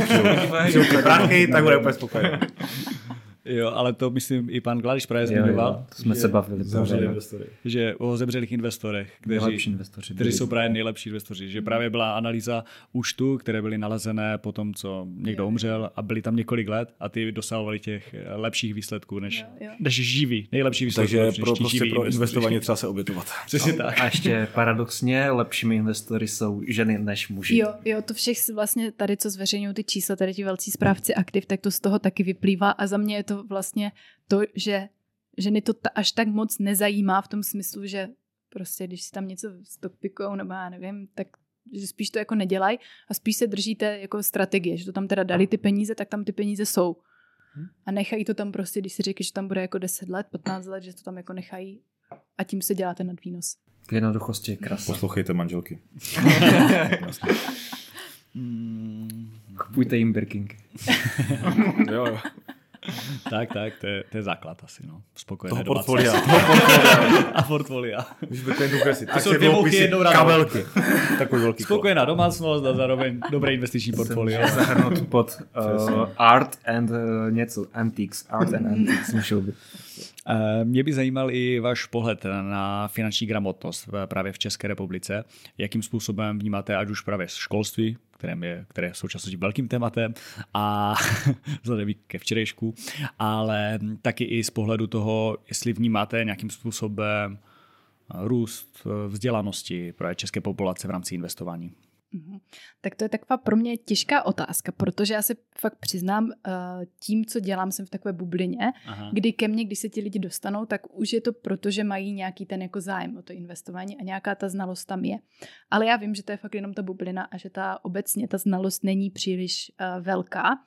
přijou ty prachy, tak bude úplně spokojený. Jo, ale to myslím i pan Gladiš právě Jo, zmiňoval, jo, to jsme že, se bavili. Právě. investory. že o zemřelých investorech, Nejlepší kteří, investoři. kteří jsou právě nejlepší investoři. Že právě byla analýza účtu, které byly nalezené po tom, co někdo umřel a byli tam několik let a ty dosahovali těch lepších výsledků než, Jo, jo. než živí, nejlepší výsledků. Takže než pro, ti prostě živí pro investování třeba se obětovat. Přesně tak. A ještě paradoxně lepšími investory jsou ženy než muži. Jo, jo, to všech vlastně tady, co zveřejňují ty čísla, tady ti velcí správci aktiv, tak to z toho taky vyplývá a za mě je to vlastně to, že ženy to ta, až tak moc nezajímá v tom smyslu, že prostě když si tam něco stockpikujou nebo já nevím, tak že spíš to jako nedělají a spíš se držíte jako strategie, že to tam teda dali ty peníze, tak tam ty peníze jsou. A nechají to tam prostě, když si říkají, že tam bude jako 10 let, 15 let, že to tam jako nechají a tím se děláte nad výnos. V jednoduchosti je krásné. Poslouchejte manželky. Mm, Kupujte jim Birkinky. jo, jo. tak, tak, to je, to je základ asi, no. Spokojené Toho domácnosti. portfolia. a portfolia. Když by klientů kreslit. To jsou dvě mouchy jednou ranou. kabelky. Takový velký kolo. Spokojená domácnost a zároveň dobré investiční portfolio. Zahrnout pod uh, art and uh, něco, antiques. Art and antiques můžou být. Eh, Mě by zajímal i váš pohled na finanční gramotnost v- právě v České republice. Jakým způsobem vnímáte ať už právě školství, kterém je, které je v současnosti velkým tématem a vzhledem ke včerejšku, ale taky i z pohledu toho, jestli vnímáte nějakým způsobem růst eh, vzdělanosti právě české populace v rámci investování. Mhm. Tak to je taková pro mě těžká otázka, protože já se fakt přiznám, eh, tím, co dělám, jsem v takové bublině, Aha. kdy ke mně, když se ti lidi dostanou, tak už je to proto, že mají nějaký ten jako zájem o to investování a nějaká ta znalost tam je. Ale já vím, že to je fakt jenom ta bublina a že ta obecně ta znalost není příliš uh, velká.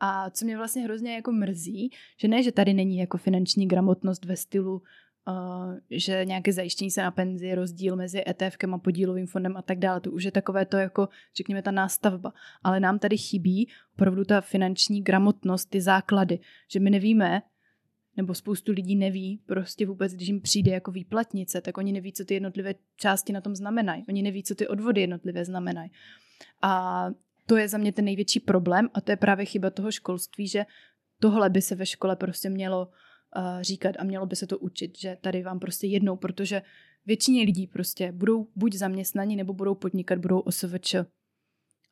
A co mě vlastně hrozně jako mrzí, že ne, že tady není jako finanční gramotnost ve stylu, že nějaké zajištění se na penzi, rozdíl mezi ETFkem a podílovým fondem a tak dále. To už je takové to jako, řekněme, ta nástavba. Ale nám tady chybí opravdu ta finanční gramotnost, ty základy, že my nevíme, nebo spoustu lidí neví prostě vůbec, když jim přijde jako výplatnice, tak oni neví, co ty jednotlivé části na tom znamenají. Oni neví, co ty odvody jednotlivé znamenají. A to je za mě ten největší problém a to je právě chyba toho školství, že tohle by se ve škole prostě mělo uh, říkat a mělo by se to učit, že tady vám prostě jednou, protože většině lidí prostě budou buď zaměstnaní, nebo budou podnikat, budou OSVČ.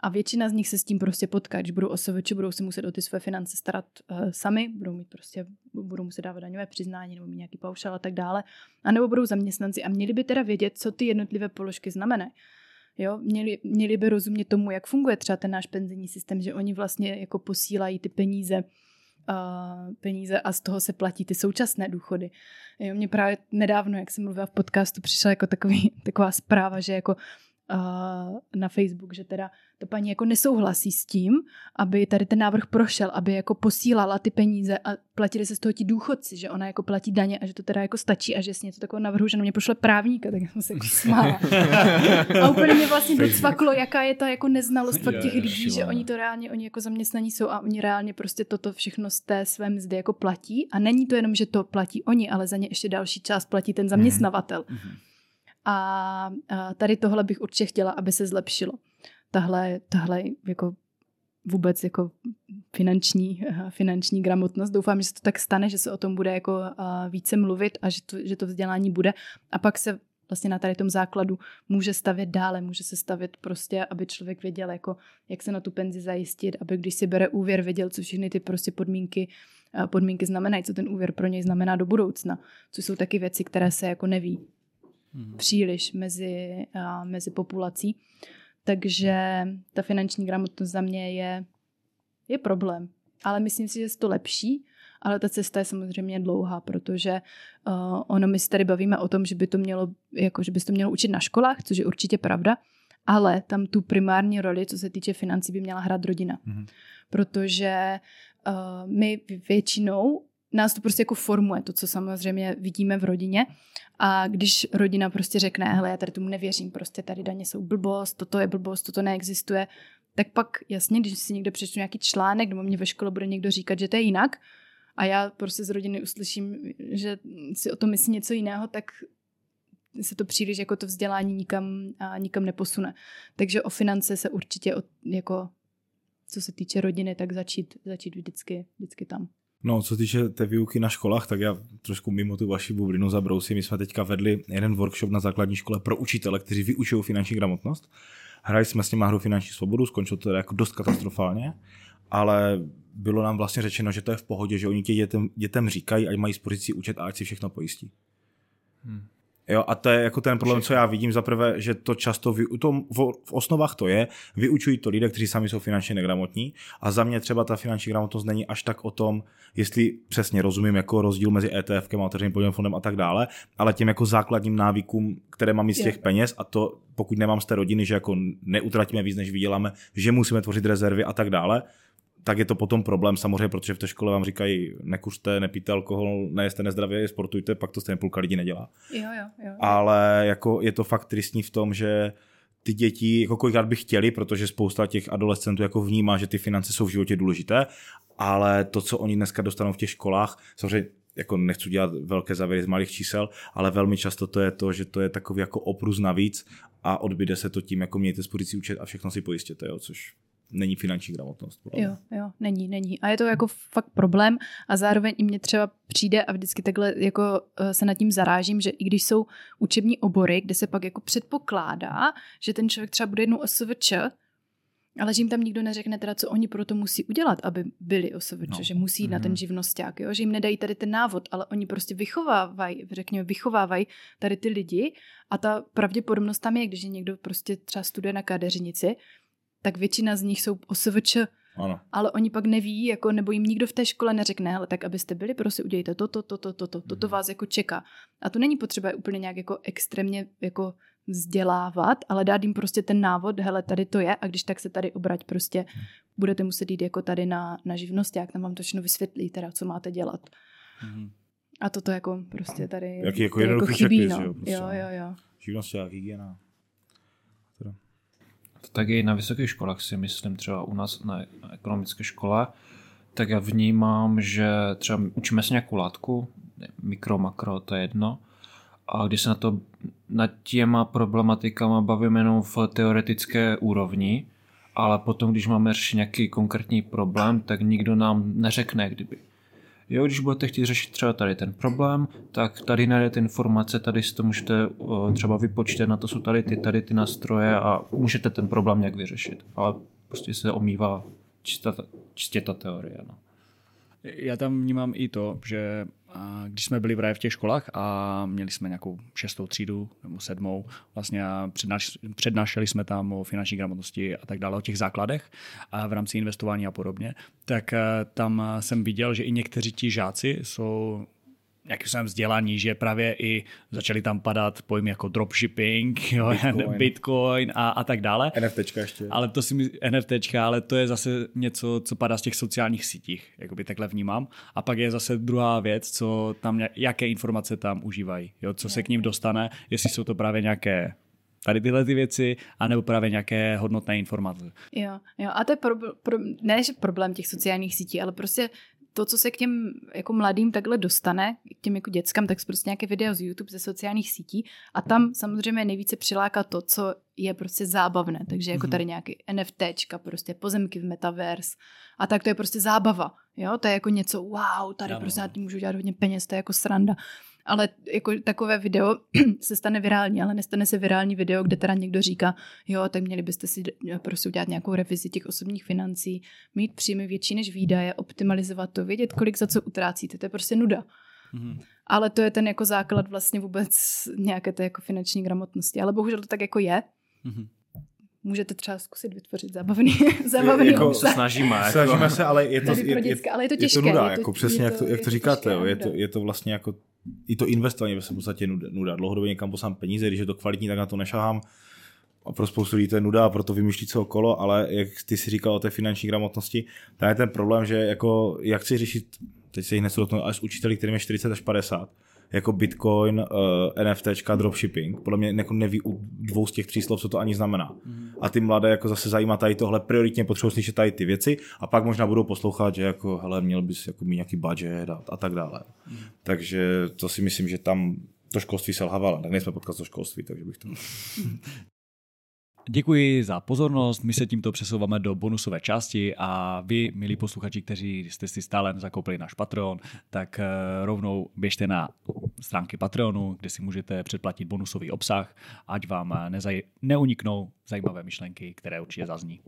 A většina z nich se s tím prostě potká, když budou OSVČ, budou se muset o ty své finance starat uh, sami, budou mít prostě, budou muset dávat daňové přiznání nebo mít nějaký paušal a tak dále, a nebo budou zaměstnanci a měli by teda vědět, co ty jednotlivé položky znamenají. Jo, měli, měli by rozumět tomu, jak funguje třeba ten náš penzijní systém, že oni vlastně jako posílají ty peníze peníze a z toho se platí ty současné důchody. Jo, mě právě nedávno, jak jsem mluvila v podcastu, přišla jako takový, taková zpráva, že jako uh, na Facebook, že teda ta paní jako nesouhlasí s tím, aby tady ten návrh prošel, aby jako posílala ty peníze a platili se z toho ti důchodci, že ona jako platí daně a že to teda jako stačí a že si něco takového navrhu, že na mě pošle právníka, tak jsem se jako smála. a úplně mě vlastně docvaklo, jaká je ta jako neznalost fakt těch lidí, že oni to reálně, oni jako zaměstnaní jsou a oni reálně prostě toto všechno z té své mzdy jako platí a není to jenom, že to platí oni, ale za ně ještě další část platí ten zaměstnavatel. Mm-hmm. A, tady tohle bych určitě chtěla, aby se zlepšilo. Tahle, tahle jako vůbec jako finanční, finanční gramotnost. Doufám, že se to tak stane, že se o tom bude jako více mluvit a že to, že to vzdělání bude. A pak se vlastně na tady tom základu může stavět dále, může se stavět prostě, aby člověk věděl, jako, jak se na tu penzi zajistit, aby když si bere úvěr, věděl, co všechny ty prostě podmínky, podmínky znamenají, co ten úvěr pro něj znamená do budoucna, což jsou taky věci, které se jako neví hmm. příliš mezi, a, mezi populací. Takže ta finanční gramotnost za mě je, je problém. Ale myslím si, že je to lepší, ale ta cesta je samozřejmě dlouhá, protože uh, ono my se tady bavíme o tom, že by to mělo, jako, že by to mělo učit na školách, což je určitě pravda, ale tam tu primární roli, co se týče financí, by měla hrát rodina. Mm-hmm. Protože uh, my většinou nás to prostě jako formuje, to, co samozřejmě vidíme v rodině. A když rodina prostě řekne, hele, já tady tomu nevěřím, prostě tady daně jsou blbost, toto je blbost, toto neexistuje, tak pak jasně, když si někde přečtu nějaký článek, nebo mě ve škole bude někdo říkat, že to je jinak, a já prostě z rodiny uslyším, že si o tom myslí něco jiného, tak se to příliš jako to vzdělání nikam, a nikam neposune. Takže o finance se určitě od, jako co se týče rodiny, tak začít, začít vždycky, vždycky tam. No, co týče té výuky na školách, tak já trošku mimo tu vaši bublinu zabrousím. My jsme teďka vedli jeden workshop na základní škole pro učitele, kteří vyučují finanční gramotnost. Hrali jsme s nimi hru finanční svobodu, skončilo to jako dost katastrofálně, ale bylo nám vlastně řečeno, že to je v pohodě, že oni těm dětem, dětem říkají, ať mají spořící účet a ať si všechno pojistí. Hmm. Jo, a to je jako ten problém, co já vidím za prvé, že to často vy, to, v, v osnovách to je, vyučují to lidé, kteří sami jsou finančně negramotní a za mě třeba ta finanční gramotnost není až tak o tom, jestli přesně rozumím jako rozdíl mezi ETF a otevřeným podílem fondem a tak dále, ale těm jako základním návykům, které mám z těch peněz a to pokud nemám z té rodiny, že jako neutratíme víc, než vyděláme, že musíme tvořit rezervy a tak dále, tak je to potom problém samozřejmě, protože v té škole vám říkají, nekuřte, nepijte alkohol, nejeste nezdravě, sportujte, pak to stejně půlka lidí nedělá. Jo, jo, jo. Ale jako je to fakt tristní v tom, že ty děti jako kolikrát by chtěli, protože spousta těch adolescentů jako vnímá, že ty finance jsou v životě důležité, ale to, co oni dneska dostanou v těch školách, samozřejmě jako nechci dělat velké závěry z malých čísel, ale velmi často to je to, že to je takový jako oprus navíc a odbyde se to tím, jako mějte spořící účet a všechno si pojistěte, jo, což není finanční gramotnost. Jo, jo, není, není. A je to jako fakt problém a zároveň i mě třeba přijde a vždycky takhle jako eh, se nad tím zarážím, že i když jsou učební obory, kde se pak jako předpokládá, že ten člověk třeba bude jednou OSVČ, ale že jim tam nikdo neřekne teda, co oni pro to musí udělat, aby byli OSVČ, no. že musí jít mm-hmm. na ten mhm. živnosták, jo? že jim nedají tady ten návod, ale oni prostě vychovávají, řekněme, vychovávají tady ty lidi a ta pravděpodobnost tam je, když někdo prostě třeba studuje na kadeřinici, tak většina z nich jsou OSVČ, ano. ale oni pak neví, jako, nebo jim nikdo v té škole neřekne, ale tak abyste byli, prostě udějte toto, toto, toto, toto, toto vás jako čeká. A to není potřeba úplně nějak jako extrémně jako vzdělávat, ale dát jim prostě ten návod, hele, tady to je a když tak se tady obrať prostě, budete muset jít jako tady na, na živnost, jak tam vám to všechno vysvětlí, teda, co máte dělat. Mm-hmm. A toto jako prostě tady, Jaký jako, tady jako chybí, no. jo, prostě. jo, jo, jo. Živnost a hygiena. Tak i na vysokých školách si myslím, třeba u nás na ekonomické škole, tak já vnímám, že třeba učíme se nějakou látku, mikro, makro, to je jedno, a když se na to nad těma problematikama bavíme jenom v teoretické úrovni, ale potom, když máme řešit nějaký konkrétní problém, tak nikdo nám neřekne, kdyby Jo, když budete chtít řešit třeba tady ten problém, tak tady najdete informace, tady si to můžete třeba vypočítat, na to jsou tady ty, tady ty nástroje a můžete ten problém nějak vyřešit. Ale prostě se omývá čistá, čistě ta teorie. No. Já tam vnímám i to, že když jsme byli právě v těch školách a měli jsme nějakou šestou třídu nebo sedmou, vlastně přednáš, přednášeli jsme tam o finanční gramotnosti a tak dále, o těch základech a v rámci investování a podobně, tak eh, tam jsem viděl, že i někteří ti žáci jsou jakým jsem vzdělaní, že právě i začaly tam padat pojmy jako dropshipping, jo, Bitcoin, Bitcoin a, a tak dále. NFTčka ještě. Ale to si mi, NFTčka, ale to je zase něco, co padá z těch sociálních sítích, jakoby takhle vnímám. A pak je zase druhá věc, co tam, jaké informace tam užívají, jo, co se k ním dostane, jestli jsou to právě nějaké tady tyhle ty věci, anebo právě nějaké hodnotné informace. Jo, jo, a to je pro, pro, ne, že problém těch sociálních sítí, ale prostě to, co se k těm jako mladým takhle dostane, k těm jako dětskám, tak prostě nějaké video z YouTube, ze sociálních sítí a tam samozřejmě nejvíce přiláká to, co je prostě zábavné. Takže jako mhm. tady nějaký NFTčka, prostě pozemky v metaverse a tak to je prostě zábava. Jo, to je jako něco, wow, tady ano. prostě já tím můžu dělat hodně peněz, to je jako sranda ale jako takové video se stane virální, ale nestane se virální video, kde teda někdo říká, jo, tak měli byste si prostě udělat nějakou revizi těch osobních financí, mít příjmy větší než výdaje, optimalizovat to, vědět, kolik za co utrácíte, to je prostě nuda. Mm-hmm. Ale to je ten jako základ vlastně vůbec nějaké té jako finanční gramotnosti. Ale bohužel to tak jako je. Mm-hmm můžete třeba zkusit vytvořit zábavný, zábavný jako, obsah. Snažíme, jako. snažíme se, ale je to, je, je, ale je to těžké. Je to nuda, je to, jako přesně je to, jak to, jak to říkáte, jo, je, to, je to vlastně jako i to investování ve v podstatě nuda. Dlouhodobě někam posám peníze, když je to kvalitní, tak na to nešahám. A pro spoustu lidí to je nuda a proto vymýšlí co okolo, ale jak ty si říkal o té finanční gramotnosti, tam je ten problém, že jako, jak chci řešit, teď se jich nesu dotknout, až s učiteli, kterým je 40 až 50, jako Bitcoin, uh, eh, NFTčka, dropshipping. Podle mě jako neví u dvou z těch tří slov, co to ani znamená. Mm. A ty mladé jako zase zajímá tady tohle, prioritně potřebují slyšet tady ty věci a pak možná budou poslouchat, že jako, hele, měl bys jako mít nějaký budget a, a tak dále. Mm. Takže to si myslím, že tam to školství selhávalo. Tak nejsme podcast o školství, takže bych to... Děkuji za pozornost, my se tímto přesouváme do bonusové části a vy, milí posluchači, kteří jste si stále nezakoupili náš Patreon, tak eh, rovnou běžte na stránky Patreonu, kde si můžete předplatit bonusový obsah, ať vám nezaj- neuniknou zajímavé myšlenky, které určitě zazní.